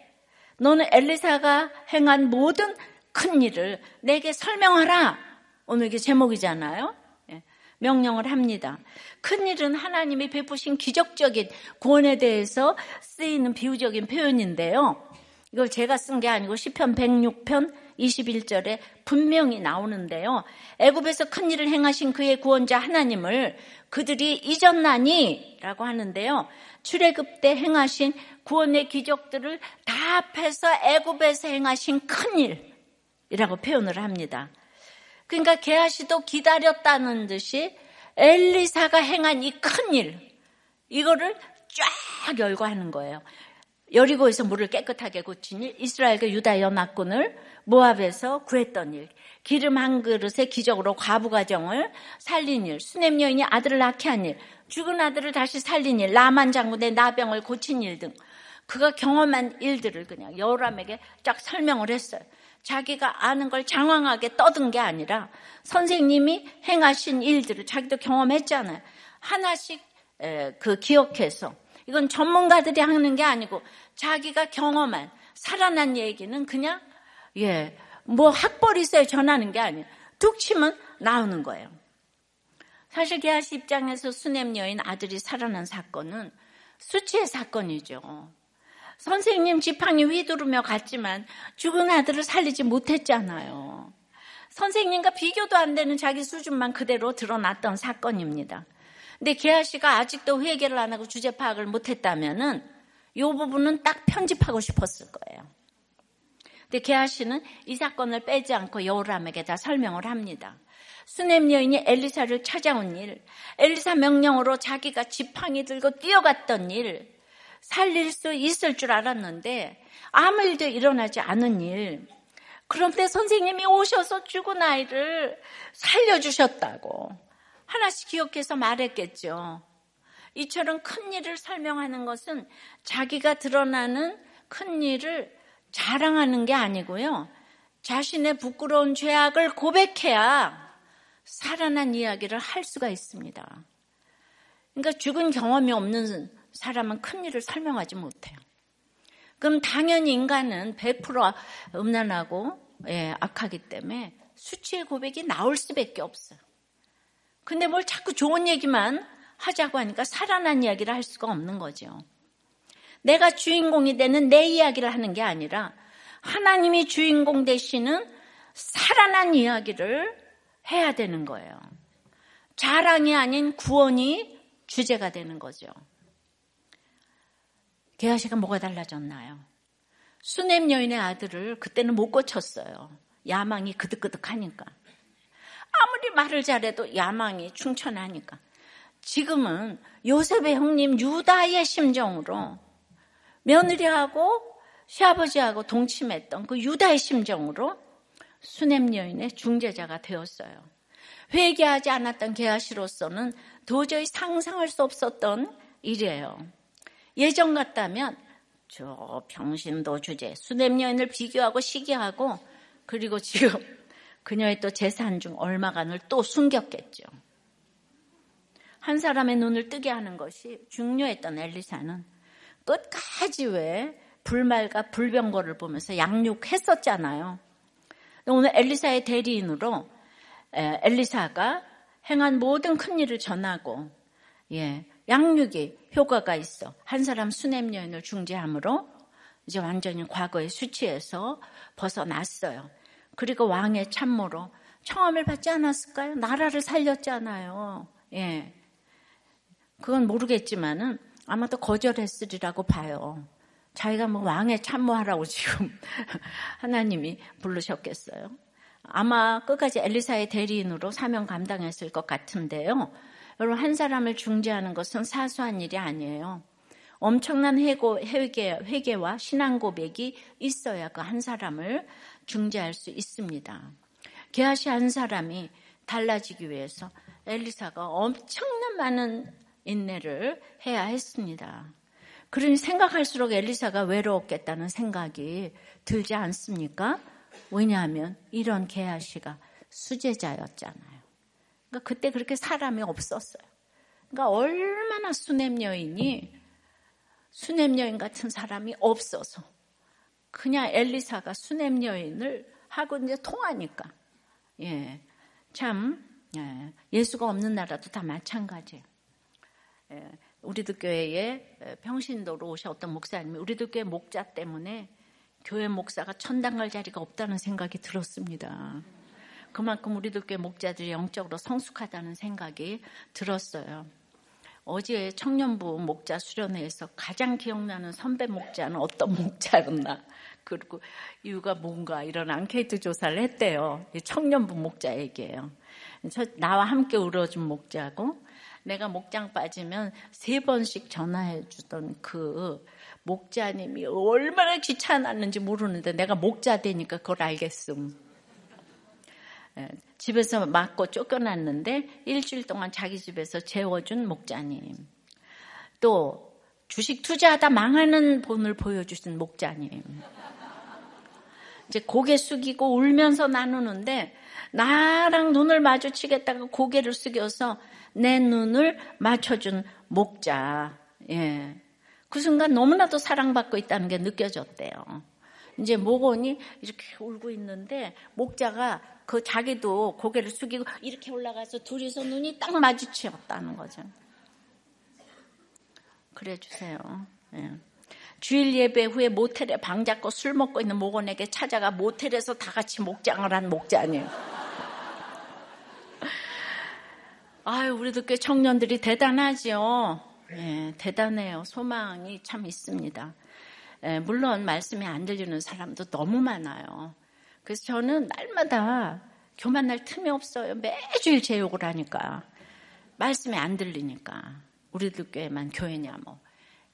너는 엘리사가 행한 모든 큰 일을 내게 설명하라. 오늘 이게 제목이잖아요. 예, 명령을 합니다. 큰 일은 하나님이 베푸신 기적적인 구원에 대해서 쓰이는 비유적인 표현인데요. 이걸 제가 쓴 게 아니고 시편 106편 21절에 분명히 나오는데요. 애굽에서 큰 일을 행하신 그의 구원자 하나님을 그들이 잊었나니라고 하는데요. 출애굽 때 행하신 구원의 기적들을 다 합해서 애굽에서 행하신 큰 일이라고 표현을 합니다. 그러니까 게하시도 기다렸다는 듯이 엘리사가 행한 이 큰 일, 이거를 쫙 열고 하는 거예요. 여리고에서 물을 깨끗하게 고친 일, 이스라엘과 유다 연합군을 모압에서 구했던 일, 기름 한 그릇에 기적으로 과부 가정을 살린 일, 수냄 여인이 아들을 낳게 한 일, 죽은 아들을 다시 살린 일, 라만 장군의 나병을 고친 일 등 그가 경험한 일들을 그냥 여호람에게 쫙 설명을 했어요. 자기가 아는 걸 장황하게 떠든 게 아니라 선생님이 행하신 일들을 자기도 경험했잖아요. 하나씩 그 기억해서 이건 전문가들이 하는 게 아니고 자기가 경험한 살아난 얘기는 그냥 예, 뭐 학벌이 있어야 전하는 게 아니에요. 툭 치면 나오는 거예요. 사실 게하시 입장에서 수냄 여인 아들이 살아난 사건은 수치의 사건이죠. 선생님 지팡이 휘두르며 갔지만 죽은 아들을 살리지 못했잖아요. 선생님과 비교도 안 되는 자기 수준만 그대로 드러났던 사건입니다. 근데 개아 씨가 아직도 회개를 안 하고 주제 파악을 못했다면은 이 부분은 딱 편집하고 싶었을 거예요. 근데 씨는 이 사건을 빼지 않고 여호람에게 다 설명을 합니다. 수넴 여인이 엘리사를 찾아온 일, 엘리사 명령으로 자기가 지팡이 들고 뛰어갔던 일, 살릴 수 있을 줄 알았는데 아무 일도 일어나지 않은 일. 그런데 선생님이 오셔서 죽은 아이를 살려주셨다고 하나씩 기억해서 말했겠죠. 이처럼 큰 일을 설명하는 것은 자기가 드러나는 큰 일을 자랑하는 게 아니고요. 자신의 부끄러운 죄악을 고백해야 살아난 이야기를 할 수가 있습니다. 그러니까 죽은 경험이 없는 사람은 큰 일을 설명하지 못해요. 그럼 당연히 인간은 100% 음란하고 예, 악하기 때문에 수치의 고백이 나올 수밖에 없어요. 근데 뭘 자꾸 좋은 얘기만 하자고 하니까 살아난 이야기를 할 수가 없는 거죠. 내가 주인공이 되는 내 이야기를 하는 게 아니라 하나님이 주인공 되시는 살아난 이야기를 해야 되는 거예요. 자랑이 아닌 구원이 주제가 되는 거죠. 개아시가 뭐가 달라졌나요? 수냄 여인의 아들을 그때는 못 고쳤어요. 야망이 그득그득하니까. 아무리 말을 잘해도 야망이 충천하니까. 지금은 요셉의 형님 유다의 심정으로 며느리하고 시아버지하고 동침했던 그 유다의 심정으로 수냄 여인의 중재자가 되었어요. 회개하지 않았던 게하시로서는 도저히 상상할 수 없었던 일이에요. 예전 같다면 저 병신도 주제 수냄 여인을 비교하고 시기하고 그리고 지금 그녀의 또 재산 중 얼마간을 또 숨겼겠죠. 한 사람의 눈을 뜨게 하는 것이 중요했던 엘리사는 끝까지 왜 불말과 불병거를 보면서 양육했었잖아요. 오늘 엘리사의 대리인으로 엘리사가 행한 모든 큰 일을 전하고 예, 양육이 효과가 있어 한 사람 수냄 여인을 중재함으로 이제 완전히 과거의 수치에서 벗어났어요. 그리고 왕의 참모로 청함을 받지 않았을까요? 나라를 살렸잖아요. 예. 그건 모르겠지만은 아마도 거절했으리라고 봐요. 자기가 뭐 왕의 참모하라고 지금 하나님이 부르셨겠어요. 아마 끝까지 엘리사의 대리인으로 사명 감당했을 것 같은데요. 여러분 한 사람을 중재하는 것은 사소한 일이 아니에요. 엄청난 회고, 회개, 회개와 신앙 고백이 있어야 그 한 사람을 중재할 수 있습니다. 게하시 한 사람이 달라지기 위해서 엘리사가 엄청난 많은 인내를 해야 했습니다. 그러니 생각할수록 엘리사가 외로웠겠다는 생각이 들지 않습니까? 왜냐하면 이런 게하시가 수제자였잖아요. 그러니까 그때 그렇게 사람이 없었어요. 그러니까 얼마나 수냄 여인이 수냄 여인 같은 사람이 없어서 그냥 엘리사가 수냄 여인을 하고 이제 통하니까 예, 참 예, 예수가 없는 나라도 다 마찬가지예요. 예, 우리도 교회에 평신도로 오셨던 목사님이 우리도 교회 목자 때문에 교회 목사가 천당 갈 자리가 없다는 생각이 들었습니다. 그만큼 우리도 교회 목자들이 영적으로 성숙하다는 생각이 들었어요. 어제 청년부 목자 수련회에서 가장 기억나는 선배 목자는 어떤 목자였나 그리고 이유가 뭔가 이런 앙케이트 조사를 했대요. 청년부 목자에게요. 나와 함께 울어준 목자고 내가 목장 빠지면 세 번씩 전화해 주던 그 목자님이 얼마나 귀찮았는지 모르는데 내가 목자 되니까 그걸 알겠음. 예, 집에서 맞고 쫓겨났는데 일주일 동안 자기 집에서 재워준 목자님. 또 주식 투자하다 망하는 본을 보여주신 목자님. 이제 고개 숙이고 울면서 나누는데 나랑 눈을 마주치겠다가 고개를 숙여서 내 눈을 맞춰준 목자. 예. 그 순간 너무나도 사랑받고 있다는 게 느껴졌대요. 이제 모건이 이렇게 울고 있는데 목자가 그 자기도 고개를 숙이고 이렇게 올라가서 둘이서 눈이 딱 마주치었다는 거죠. 그래 주세요. 예. 주일 예배 후에 모텔에 방 잡고 술 먹고 있는 모건에게 찾아가 모텔에서 다 같이 목장을 한 목자니에요. 아유, 우리도 꽤 청년들이 대단하죠. 예, 대단해요. 소망이 참 있습니다. 예, 물론 말씀이 안 들리는 사람도 너무 많아요. 그래서 저는 날마다 교만 날 틈이 없어요. 매주일 제 욕을 하니까. 말씀이 안 들리니까. 우리들 교회만 교회냐 뭐.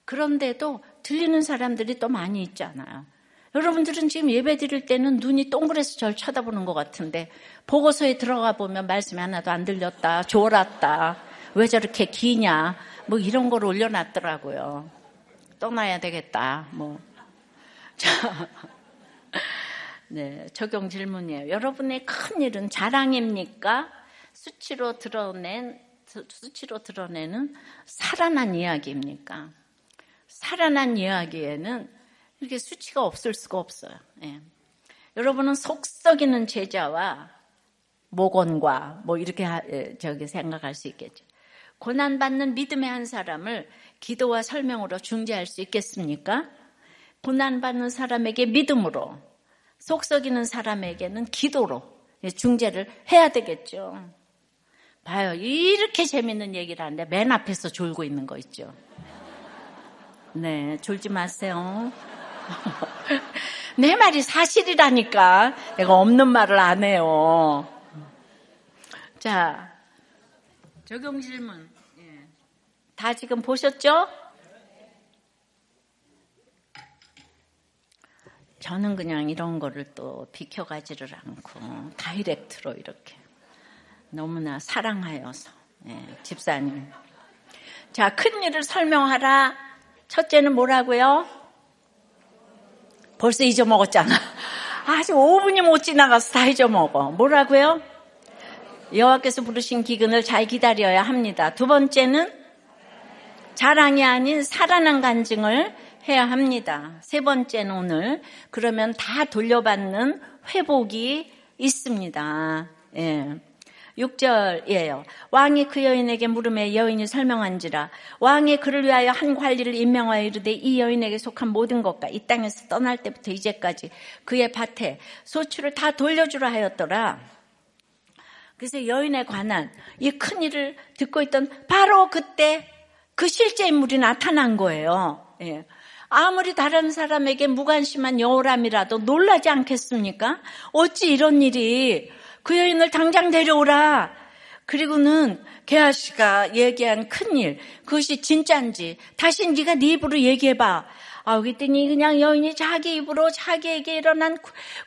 그런데도 들리는 사람들이 또 많이 있잖아요. 여러분들은 지금 예배 드릴 때는 눈이 동그래서 절 쳐다보는 것 같은데 보고서에 들어가 보면 말씀이 하나도 안 들렸다, 졸았다, 왜 저렇게 기냐, 뭐 이런 걸 올려놨더라고요. 떠나야 되겠다, 뭐. 자, 네, 적용 질문이에요. 여러분의 큰 일은 자랑입니까? 수치로 드러낸, 수치로 드러내는 살아난 이야기입니까? 살아난 이야기에는 이렇게 수치가 없을 수가 없어요. 예. 여러분은 속 썩이는 제자와 모건과 뭐 이렇게 하, 예, 저기 생각할 수 있겠죠. 고난받는 믿음의 한 사람을 기도와 설명으로 중재할 수 있겠습니까? 고난받는 사람에게 믿음으로, 속 썩이는 사람에게는 기도로 중재를 해야 되겠죠. 봐요. 이렇게 재밌는 얘기를 하는데 맨 앞에서 졸고 있는 거 있죠. 네, 졸지 마세요. 내 말이 사실이라니까. 내가 없는 말을 안 해요. 자, 적용 질문. 예. 다 지금 보셨죠? 저는 그냥 이런 거를 또 비켜가지를 않고 다이렉트로 이렇게 너무나 사랑하여서 예, 집사님. 자, 큰 일을 설명하라. 첫째는 뭐라고요? 벌써 잊어먹었잖아. 아직 5분이 못 지나가서 다 잊어먹어. 뭐라고요? 여호와께서 부르신 기근을 잘 기다려야 합니다. 두 번째는 자랑이 아닌 살아난 간증을 해야 합니다. 세 번째는 오늘 그러면 다 돌려받는 회복이 있습니다. 예. 6절이에요. 왕이 그 여인에게 물음에 여인이 설명한지라 왕이 그를 위하여 한 관리를 임명하여 이르되 이 여인에게 속한 모든 것과 이 땅에서 떠날 때부터 이제까지 그의 밭에 소출을 다 돌려주라 하였더라. 그래서 여인에 관한 이 큰 일을 듣고 있던 바로 그때 그 실제 인물이 나타난 거예요. 예. 아무리 다른 사람에게 무관심한 여우람이라도 놀라지 않겠습니까? 어찌 이런 일이 그 여인을 당장 데려오라. 그리고는 개아씨가 얘기한 큰일 그것이 진짠지 다시 네가 네 입으로 얘기해봐. 아, 그랬더니 그냥 여인이 자기 입으로 자기에게 일어난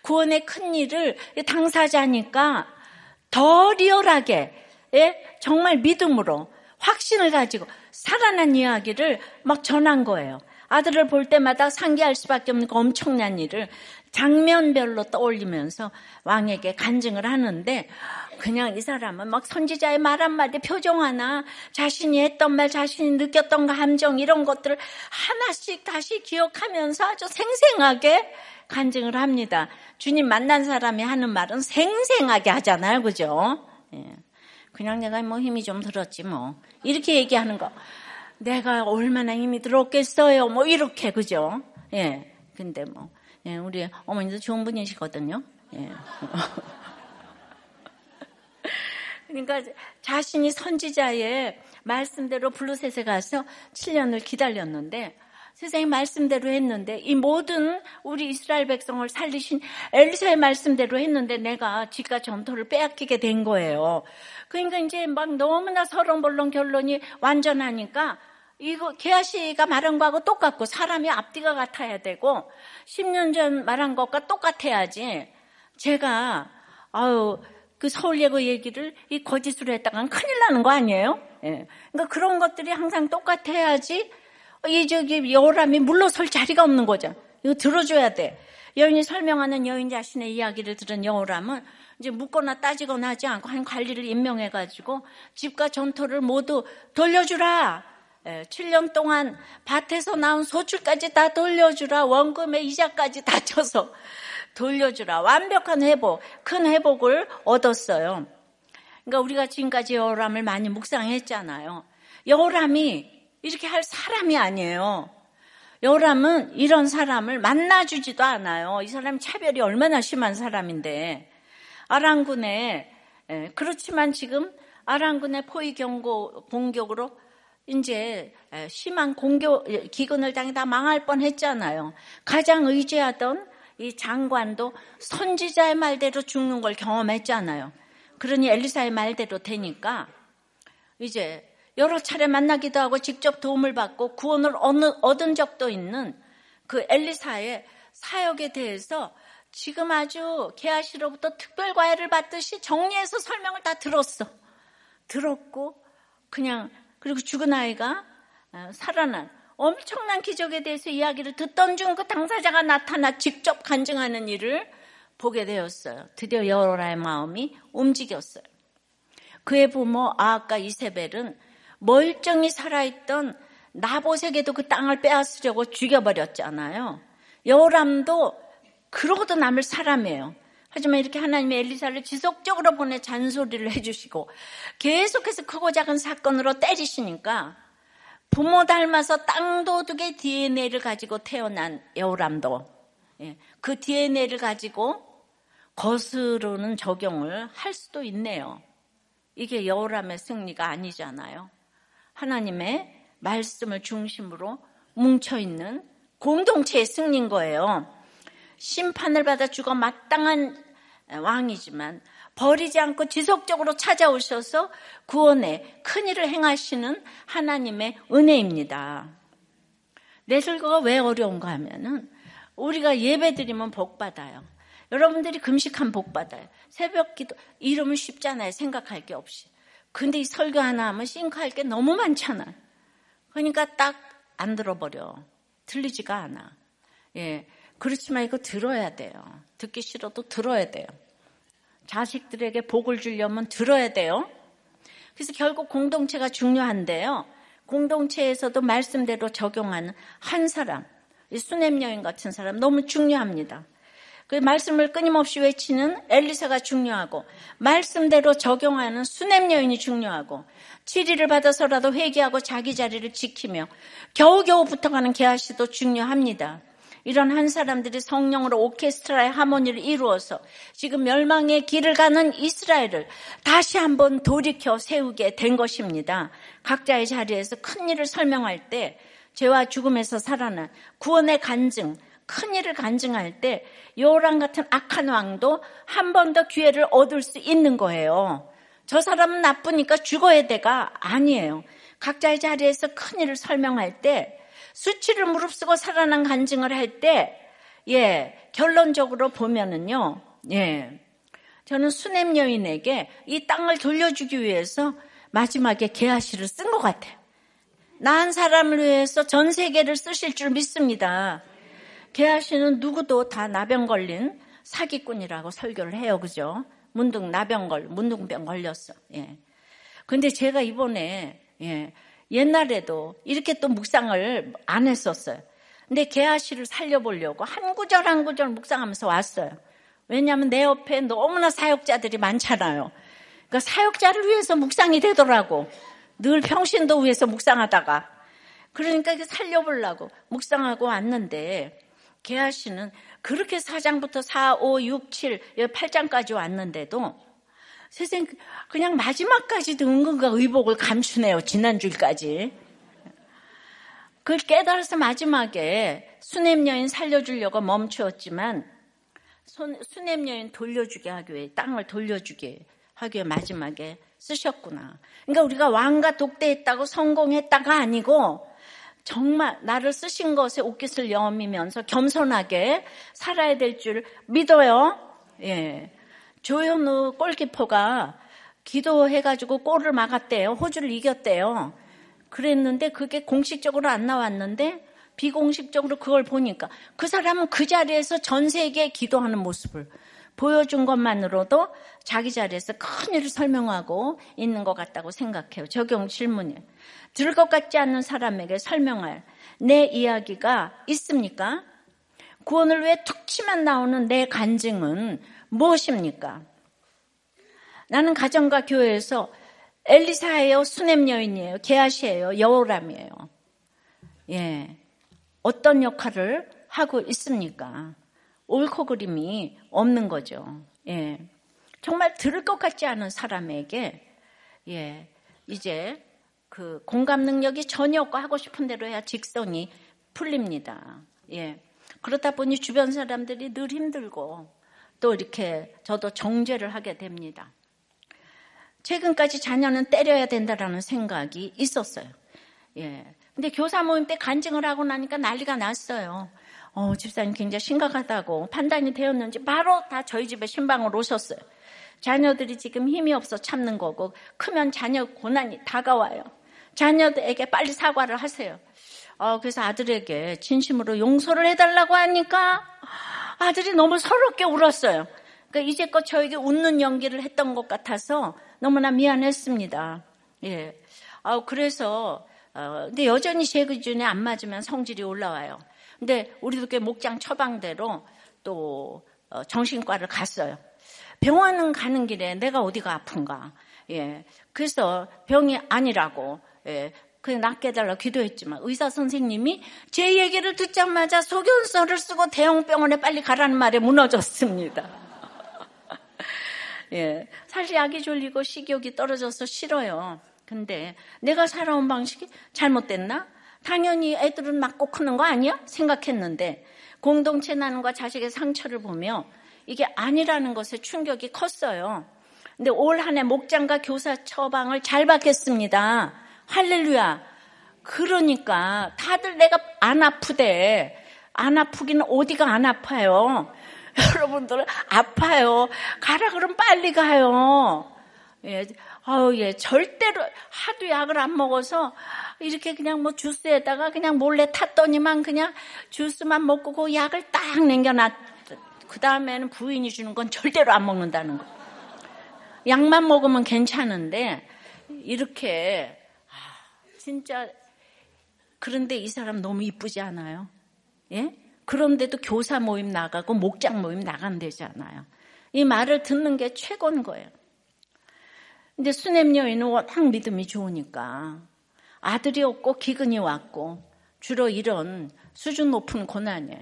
구원의 큰일을 당사자니까 더 리얼하게 예? 정말 믿음으로 확신을 가지고 살아난 이야기를 막 전한 거예요. 아들을 볼 때마다 상기할 수밖에 없는 그 엄청난 일을 장면별로 떠올리면서 왕에게 간증을 하는데 그냥 이 사람은 막 선지자의 말 한마디 표정 하나 자신이 했던 말 자신이 느꼈던 감정 이런 것들을 하나씩 다시 기억하면서 아주 생생하게 간증을 합니다. 주님 만난 사람이 하는 말은 생생하게 하잖아요. 그죠? 예. 그냥 내가 뭐 힘이 좀 들었지 뭐. 이렇게 얘기하는 거. 내가 얼마나 힘이 들었겠어요. 뭐 이렇게 그죠? 예. 근데 뭐 예, 우리 어머니도 좋은 분이시거든요. 예. 그러니까 자신이 선지자의 말씀대로 블루셋에 가서 7년을 기다렸는데 세상의 말씀대로 했는데 이 모든 우리 이스라엘 백성을 살리신 엘리사의 말씀대로 했는데 내가 집과 전토를 빼앗기게 된 거예요. 그러니까 이제 막 너무나 서론벌론 결론이 완전하니까 이거 개아씨가 말한 거하고 똑같고 사람이 앞뒤가 같아야 되고 10년 전 말한 것과 똑같아야지 제가 아유 그 서울예고 얘기를 이 거짓으로 했다간 큰일 나는 거 아니에요? 예. 그러니까 그런 것들이 항상 똑같아야지 이 저기 여람이 물러설 자리가 없는 거죠. 이거 들어줘야 돼. 여인이 설명하는 여인 자신의 이야기를 들은 여호람은 이제 묻거나 따지거나 하지 않고 한 관리를 임명해가지고 집과 전토를 모두 돌려주라. 7년 예, 동안 밭에서 나온 소출까지 다 돌려주라. 원금의 이자까지 다 쳐서 돌려주라. 완벽한 회복, 큰 회복을 얻었어요. 그러니까 우리가 지금까지 여호람을 많이 묵상했잖아요. 여호람이 이렇게 할 사람이 아니에요. 여호람은 이런 사람을 만나주지도 않아요. 이 사람이 차별이 얼마나 심한 사람인데. 아랑군에, 예, 그렇지만 지금 아랑군의 포위 경고, 공격으로 이제 심한 공격 기근을 당해 다 망할 뻔했잖아요. 가장 의지하던 이 장관도 선지자의 말대로 죽는 걸 경험했잖아요. 그러니 엘리사의 말대로 되니까 이제 여러 차례 만나기도 하고 직접 도움을 받고 구원을 얻은 적도 있는 그 엘리사의 사역에 대해서 지금 아주 게하시로부터 특별 과외를 받듯이 정리해서 설명을 다 들었어. 들었고 그냥 그리고 죽은 아이가 어, 살아난 엄청난 기적에 대해서 이야기를 듣던 중 그 당사자가 나타나 직접 간증하는 일을 보게 되었어요. 드디어 여호라의 마음이 움직였어요. 그의 부모 아합과 이세벨은 멀쩡히 살아있던 나봇에게도 그 땅을 빼앗으려고 죽여버렸잖아요. 여호람도 그러고도 남을 사람이에요. 하지만 이렇게 하나님의 엘리사를 지속적으로 보내 잔소리를 해주시고 계속해서 크고 작은 사건으로 때리시니까 부모 닮아서 땅도둑의 DNA를 가지고 태어난 여우람도 예, 그 DNA를 가지고 거스르는 적용을 할 수도 있네요. 이게 여우람의 승리가 아니잖아요. 하나님의 말씀을 중심으로 뭉쳐있는 공동체의 승리인 거예요. 심판을 받아 죽어 마땅한 왕이지만 버리지 않고 지속적으로 찾아오셔서 구원에 큰 일을 행하시는 하나님의 은혜입니다. 내 설교가 왜 어려운가 하면은 우리가 예배 드리면 복 받아요. 여러분들이 금식한 복 받아요. 새벽 기도 이러면 쉽잖아요. 생각할 게 없이. 근데 이 설교 하나 하면 싱크할 게 너무 많잖아. 그러니까 딱 안 들어버려. 들리지가 않아. 예. 그렇지만 이거 들어야 돼요. 듣기 싫어도 들어야 돼요. 자식들에게 복을 주려면 들어야 돼요. 그래서 결국 공동체가 중요한데요. 공동체에서도 말씀대로 적용하는 한 사람, 수냄 여인 같은 사람 너무 중요합니다. 그 말씀을 끊임없이 외치는 엘리사가 중요하고 말씀대로 적용하는 수냄 여인이 중요하고 치리를 받아서라도 회개하고 자기 자리를 지키며 겨우겨우 붙어가는 게하시도 중요합니다. 이런 한 사람들이 성령으로 오케스트라의 하모니를 이루어서 지금 멸망의 길을 가는 이스라엘을 다시 한번 돌이켜 세우게 된 것입니다. 각자의 자리에서 큰 일을 설명할 때 죄와 죽음에서 살아난 구원의 간증, 큰 일을 간증할 때 요랑 같은 악한 왕도 한 번 더 기회를 얻을 수 있는 거예요. 저 사람은 나쁘니까 죽어야 돼가 아니에요. 각자의 자리에서 큰 일을 설명할 때 수치를 무릅쓰고 살아난 간증을 할 때, 예, 결론적으로 보면은요, 예, 저는 수냄 여인에게 이 땅을 돌려주기 위해서 마지막에 개아시를 쓴 것 같아요. 난 사람을 위해서 전 세계를 쓰실 줄 믿습니다. 개아시는 누구도 다 나병 걸린 사기꾼이라고 설교를 해요, 그죠? 문둥 나병 걸, 문둥병 걸렸어. 예. 근데 제가 이번에, 예, 옛날에도 이렇게 또 묵상을 안 했었어요. 근데 개아씨를 살려보려고 한 구절 한 구절 묵상하면서 왔어요. 왜냐하면 내 옆에 너무나 사역자들이 많잖아요. 그러니까 사역자를 위해서 묵상이 되더라고. 늘 평신도 위해서 묵상하다가. 그러니까 살려보려고 묵상하고 왔는데 개아씨는 그렇게 4장부터 4, 5, 6, 7, 8장까지 왔는데도 세상 그냥 마지막까지도 은근과 의복을 감추네요. 지난주일까지. 그걸 깨달아서 마지막에 수냄 여인 살려주려고 멈추었지만 수냄 여인 돌려주게 하기 위해 땅을 돌려주게 하기 위해 마지막에 쓰셨구나. 그러니까 우리가 왕과 독대했다고 성공했다가 아니고 정말 나를 쓰신 것에 옷깃을 여미면서 겸손하게 살아야 될 줄 믿어요. 예. 조현우 골키퍼가 기도해가지고 골을 막았대요. 호주를 이겼대요. 그랬는데 그게 공식적으로 안 나왔는데 비공식적으로 그걸 보니까 그 사람은 그 자리에서 전 세계에 기도하는 모습을 보여준 것만으로도 자기 자리에서 큰 일을 설명하고 있는 것 같다고 생각해요. 적용 질문이에요. 들을 것 같지 않는 사람에게 설명할 내 이야기가 있습니까? 구원을 위해 툭 치면 나오는 내 간증은 무엇입니까? 나는 가정과 교회에서 엘리사예요, 수냄 여인이에요, 게하시예요, 여호람이에요. 예, 어떤 역할을 하고 있습니까? 옳고 그림이 없는 거죠. 예, 정말 들을 것 같지 않은 사람에게 예, 이제 그 공감 능력이 전혀 없고 하고 싶은 대로 해야 직성이 풀립니다. 예. 그렇다 보니 주변 사람들이 늘 힘들고 또 이렇게 저도 정죄를 하게 됩니다. 최근까지 자녀는 때려야 된다라는 생각이 있었어요. 예. 근데 교사 모임 때 간증을 하고 나니까 난리가 났어요. 어, 집사님 굉장히 심각하다고 판단이 되었는지 바로 다 저희 집에 신방으로 오셨어요. 자녀들이 지금 힘이 없어 참는 거고 크면 자녀 고난이 다가와요. 자녀들에게 빨리 사과를 하세요. 어, 그래서 아들에게 진심으로 용서를 해달라고 하니까 아들이 너무 서럽게 울었어요. 그러니까 이제껏 저에게 웃는 연기를 했던 것 같아서 너무나 미안했습니다. 예. 아, 그래서, 어, 근데 여전히 제 기준에 안 맞으면 성질이 올라와요. 근데 우리도 꽤 목장 처방대로 또 어, 정신과를 갔어요. 병원은 가는 길에 내가 어디가 아픈가. 예. 그래서 병이 아니라고, 예. 그냥 낫게 해달라 기도했지만 의사 선생님이 제 얘기를 듣자마자 소견서를 쓰고 대형병원에 빨리 가라는 말에 무너졌습니다. 예. 사실 약이 졸리고 식욕이 떨어져서 싫어요. 근데 내가 살아온 방식이 잘못됐나? 당연히 애들은 맞고 크는 거 아니야? 생각했는데 공동체 나눔과 자식의 상처를 보며 이게 아니라는 것에 충격이 컸어요. 근데 올 한 해 목장과 교사 처방을 잘 받겠습니다. 할렐루야. 그러니까 다들 내가 안 아프대. 안 아프기는 어디가 안 아파요. 여러분들 아파요. 가라 그럼 빨리 가요. 예, 아우 예, 절대로 하도 약을 안 먹어서 이렇게 그냥 뭐 주스에다가 그냥 몰래 탔더니만 그냥 주스만 먹고 그 약을 딱 남겨놨. 그 다음에는 부인이 주는 건 절대로 안 먹는다는 거. 약만 먹으면 괜찮은데 이렇게 아, 진짜 그런데 이 사람 너무 이쁘지 않아요? 예? 그런데도 교사 모임 나가고 목장 모임 나간대잖아요. 이 말을 듣는 게 최고인 거예요. 근데 수냄 여인은 워낙 믿음이 좋으니까 아들이 없고 기근이 왔고 주로 이런 수준 높은 고난이에요.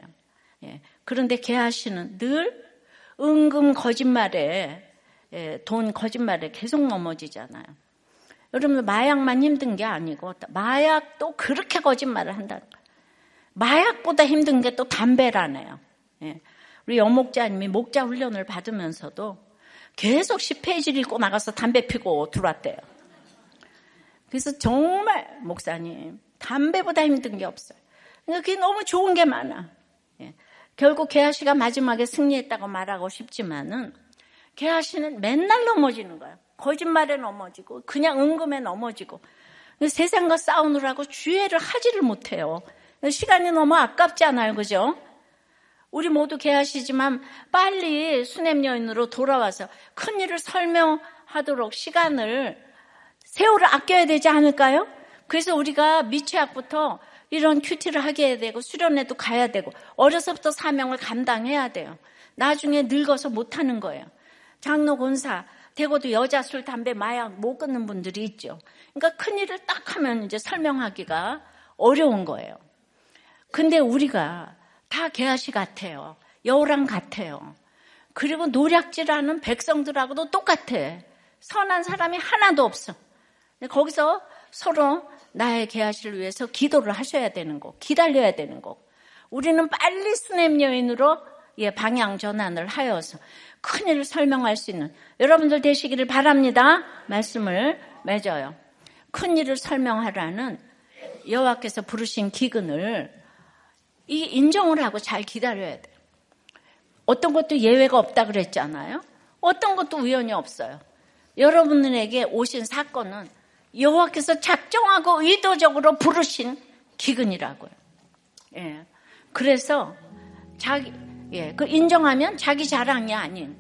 예. 그런데 개하시는 늘 은금 거짓말에 예, 돈 거짓말에 계속 넘어지잖아요. 여러분 마약만 힘든 게 아니고 마약도 그렇게 거짓말을 한다. 마약보다 힘든 게 또 담배라네요. 예. 우리 여목자님이 목자 훈련을 받으면서도 계속 10페이지를 읽고 나가서 담배 피고 들어왔대요. 그래서 정말 목사님 담배보다 힘든 게 없어요. 그러니까 그게 너무 좋은 게 많아. 예. 결국 개아씨가 마지막에 승리했다고 말하고 싶지만은 개 아씨는 맨날 넘어지는 거예요. 거짓말에 넘어지고 그냥 은금에 넘어지고 세상과 싸우느라고 주의를 하지를 못해요. 시간이 너무 아깝잖아요, 그죠? 우리 모두 개하시지만 빨리 수냄 여인으로 돌아와서 큰 일을 설명하도록 시간을 세월을 아껴야 되지 않을까요? 그래서 우리가 미취학부터 이런 큐티를 하게 되고 수련회도 가야 되고 어려서부터 사명을 감당해야 돼요. 나중에 늙어서 못하는 거예요. 장로 권사 되고도 여자 술 담배 마약 못 끊는 분들이 있죠. 그러니까 큰 일을 딱 하면 이제 설명하기가 어려운 거예요. 근데 우리가 다 개아시 같아요. 여우랑 같아요. 그리고 노략질하는 백성들하고도 똑같아. 선한 사람이 하나도 없어. 거기서 서로 나의 개아시를 위해서 기도를 하셔야 되는 거, 기다려야 되는 거. 우리는 빨리 수냄 여인으로 예, 방향 전환을 하여서 큰 일을 설명할 수 있는 여러분들 되시기를 바랍니다. 말씀을 맺어요. 큰 일을 설명하라는 여호와께서 부르신 기근을 이 인정을 하고 잘 기다려야 돼요. 어떤 것도 예외가 없다 그랬잖아요. 어떤 것도 우연이 없어요. 여러분에게 오신 사건은 여호와께서 작정하고 의도적으로 부르신 기근이라고요. 예. 그래서 자기 예, 그 인정하면 자기 자랑이 아닌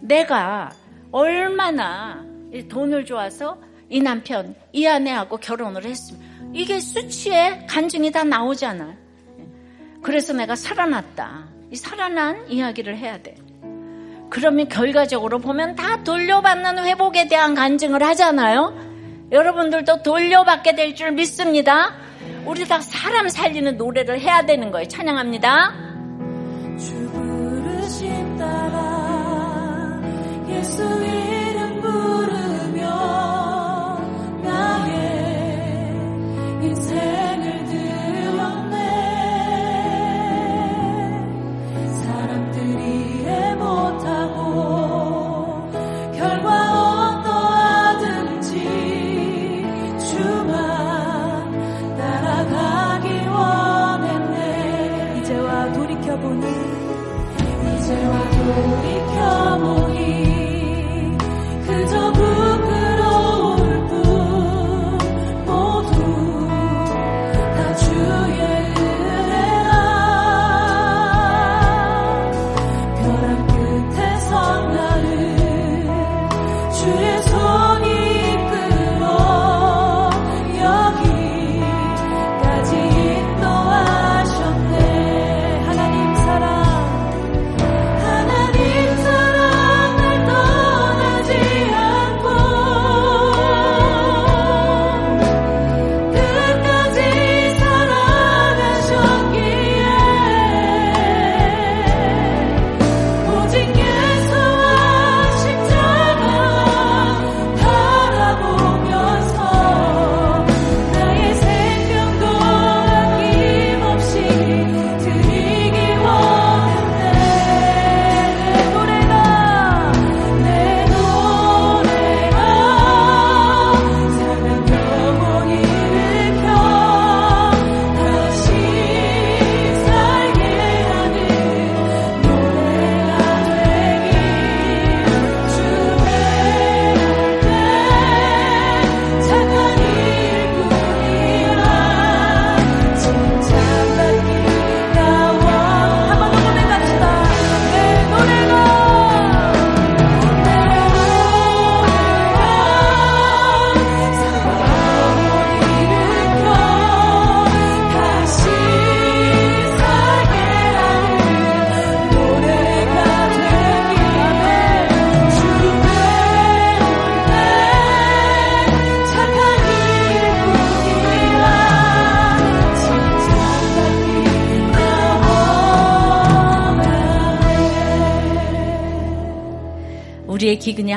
내가 얼마나 돈을 좋아서 이 남편, 이 아내하고 결혼을 했으면 이게 수치에 간증이 다 나오잖아요. 그래서 내가 살아났다. 이 살아난 이야기를 해야 돼. 그러면 결과적으로 보면 다 돌려받는 회복에 대한 간증을 하잖아요. 여러분들도 돌려받게 될 줄 믿습니다. 우리 다 사람 살리는 노래를 해야 되는 거예요. 찬양합니다. 주 부르신 따라 예수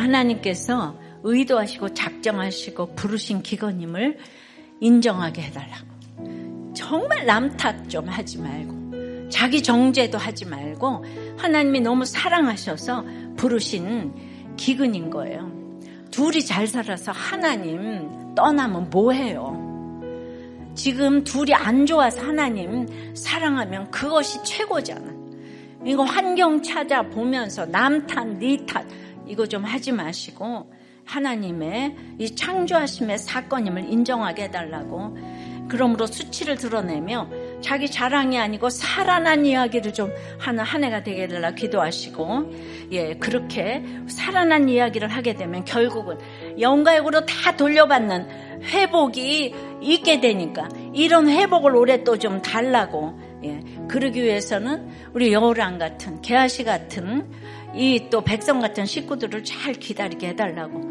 하나님께서 의도하시고 작정하시고 부르신 기근임을 인정하게 해달라고. 정말 남탓 좀 하지 말고, 자기 정죄도 하지 말고, 하나님이 너무 사랑하셔서 부르신 기근인 거예요. 둘이 잘 살아서 하나님 떠나면 뭐해요? 지금 둘이 안 좋아서 하나님 사랑하면 그것이 최고잖아. 이거 환경 찾아보면서 남 탓, 니 탓, 이거 좀 하지 마시고 하나님의 이 창조하심의 사건임을 인정하게 해달라고. 그러므로 수치를 드러내며 자기 자랑이 아니고 살아난 이야기를 좀 하는 한 해가 되게 해달라 기도하시고. 예 그렇게 살아난 이야기를 하게 되면 결국은 영가역으로 다 돌려받는 회복이 있게 되니까 이런 회복을 올해 또 좀 달라고. 예 그러기 위해서는 우리 여우랑 같은 개아시 같은 이 또 백성 같은 식구들을 잘 기다리게 해달라고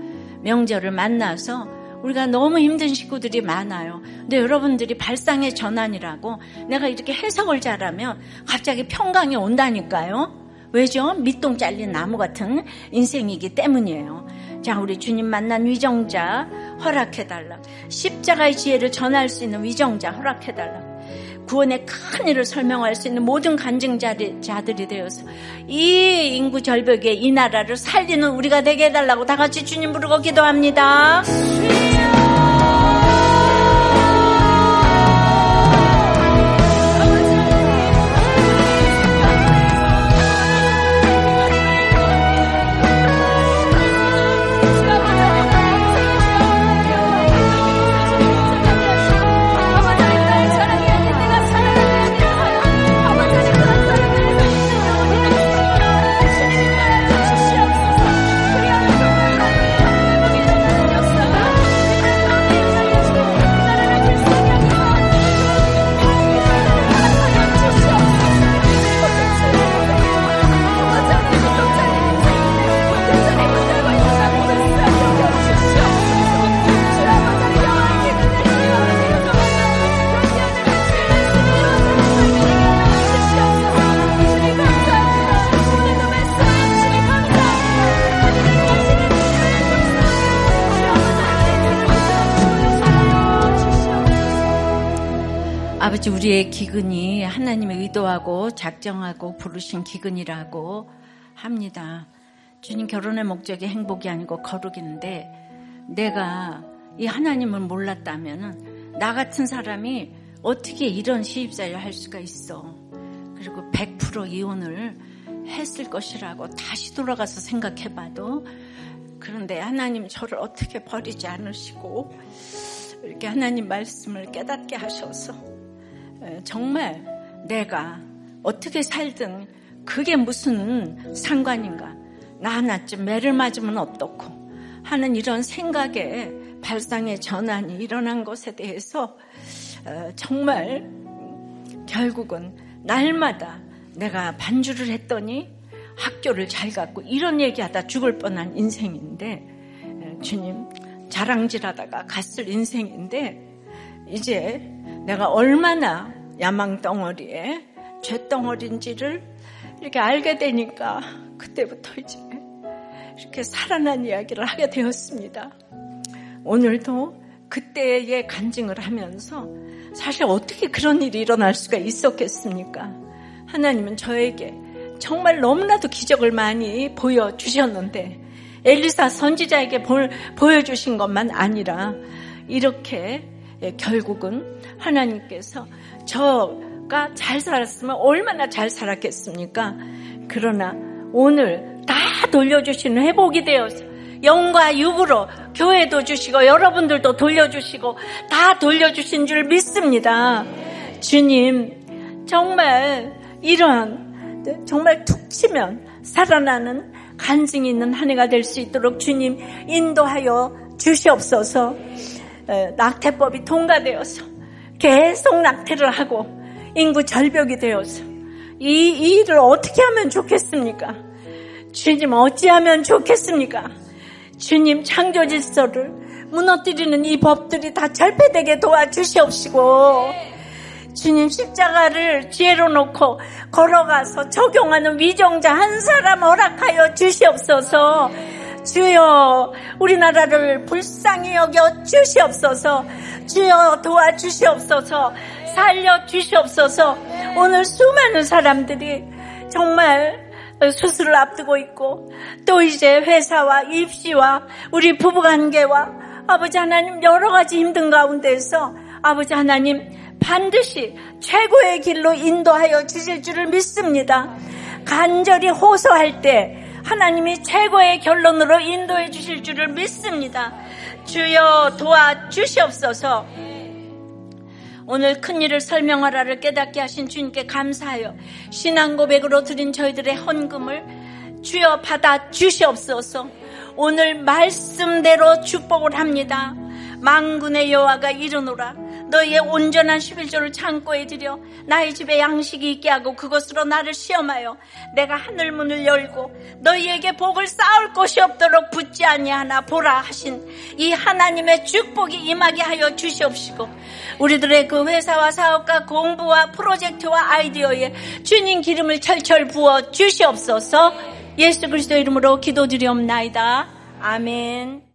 명절을 만나서 우리가 너무 힘든 식구들이 많아요. 근데 여러분들이 발상의 전환이라고 내가 이렇게 해석을 잘하면 갑자기 평강이 온다니까요. 왜죠? 밑동 잘린 나무 같은 인생이기 때문이에요. 자, 우리 주님 만난 위정자 허락해달라. 십자가의 지혜를 전할 수 있는 위정자 허락해달라. 구원의 큰 일을 설명할 수 있는 모든 간증자들이 되어서 이 인구 절벽에 이 나라를 살리는 우리가 되게 해달라고 다 같이 주님 부르고 기도합니다. 우리의 기근이 하나님의 의도하고 작정하고 부르신 기근이라고 합니다. 주님 결혼의 목적이 행복이 아니고 거룩인데 내가 이 하나님을 몰랐다면 나 같은 사람이 어떻게 이런 시집살이를 할 수가 있어. 그리고 100% 이혼을 했을 것이라고 다시 돌아가서 생각해봐도 그런데 하나님 저를 어떻게 버리지 않으시고 이렇게 하나님 말씀을 깨닫게 하셔서 정말 내가 어떻게 살든 그게 무슨 상관인가. 나 하나쯤 매를 맞으면 어떻고 하는 이런 생각에 발상의 전환이 일어난 것에 대해서 정말 결국은 날마다 내가 반주를 했더니 학교를 잘 갔고 이런 얘기하다 죽을 뻔한 인생인데 주님 자랑질하다가 갔을 인생인데 이제 내가 얼마나 야망덩어리에 죄덩어리인지를 이렇게 알게 되니까 그때부터 이제 이렇게 살아난 이야기를 하게 되었습니다. 오늘도 그때의 간증을 하면서 사실 어떻게 그런 일이 일어날 수가 있었겠습니까? 하나님은 저에게 정말 너무나도 기적을 많이 보여주셨는데 엘리사 선지자에게 보여주신 것만 아니라 이렇게 결국은 하나님께서 저가 잘 살았으면 얼마나 잘 살았겠습니까? 그러나 오늘 다 돌려주시는 회복이 되어서 영과 육으로 교회도 주시고 여러분들도 돌려주시고 다 돌려주신 줄 믿습니다. 주님 정말 이런 정말 툭 치면 살아나는 간증이 있는 한 해가 될 수 있도록 주님 인도하여 주시옵소서 낙태법이 통과되어서 계속 낙태를 하고 인구 절벽이 되어서 이, 이 일을 어떻게 하면 좋겠습니까? 주님 어찌하면 좋겠습니까? 주님 창조 질서를 무너뜨리는 이 법들이 다 절폐되게 도와주시옵시고 주님 십자가를 지혜로 놓고 걸어가서 적용하는 위정자 한 사람 허락하여 주시옵소서 주여 우리나라를 불쌍히 여겨 주시옵소서. 주여 도와주시옵소서. 살려 주시옵소서. 오늘 수많은 사람들이 정말 수술을 앞두고 있고 또 이제 회사와 입시와 우리 부부관계와 아버지 하나님 여러 가지 힘든 가운데서 아버지 하나님 반드시 최고의 길로 인도하여 주실 줄을 믿습니다. 간절히 호소할 때 하나님이 최고의 결론으로 인도해 주실 줄을 믿습니다. 주여 도와주시옵소서. 오늘 큰 일을 설명하라를 깨닫게 하신 주님께 감사하여 신앙 고백으로 드린 저희들의 헌금을 주여 받아 주시옵소서. 오늘 말씀대로 축복을 합니다. 망군의 여호와가 이르노라 너희의 온전한 11조를 창고에 들여 나의 집에 양식이 있게 하고 그것으로 나를 시험하여 내가 하늘 문을 열고 너희에게 복을 쌓을 곳이 없도록 붙지 아니하나 보라 하신 이 하나님의 축복이 임하게 하여 주시옵시고 우리들의 그 회사와 사업과 공부와 프로젝트와 아이디어에 주님 기름을 철철 부어 주시옵소서 예수 그리스도 이름으로 기도드리옵나이다. 아멘.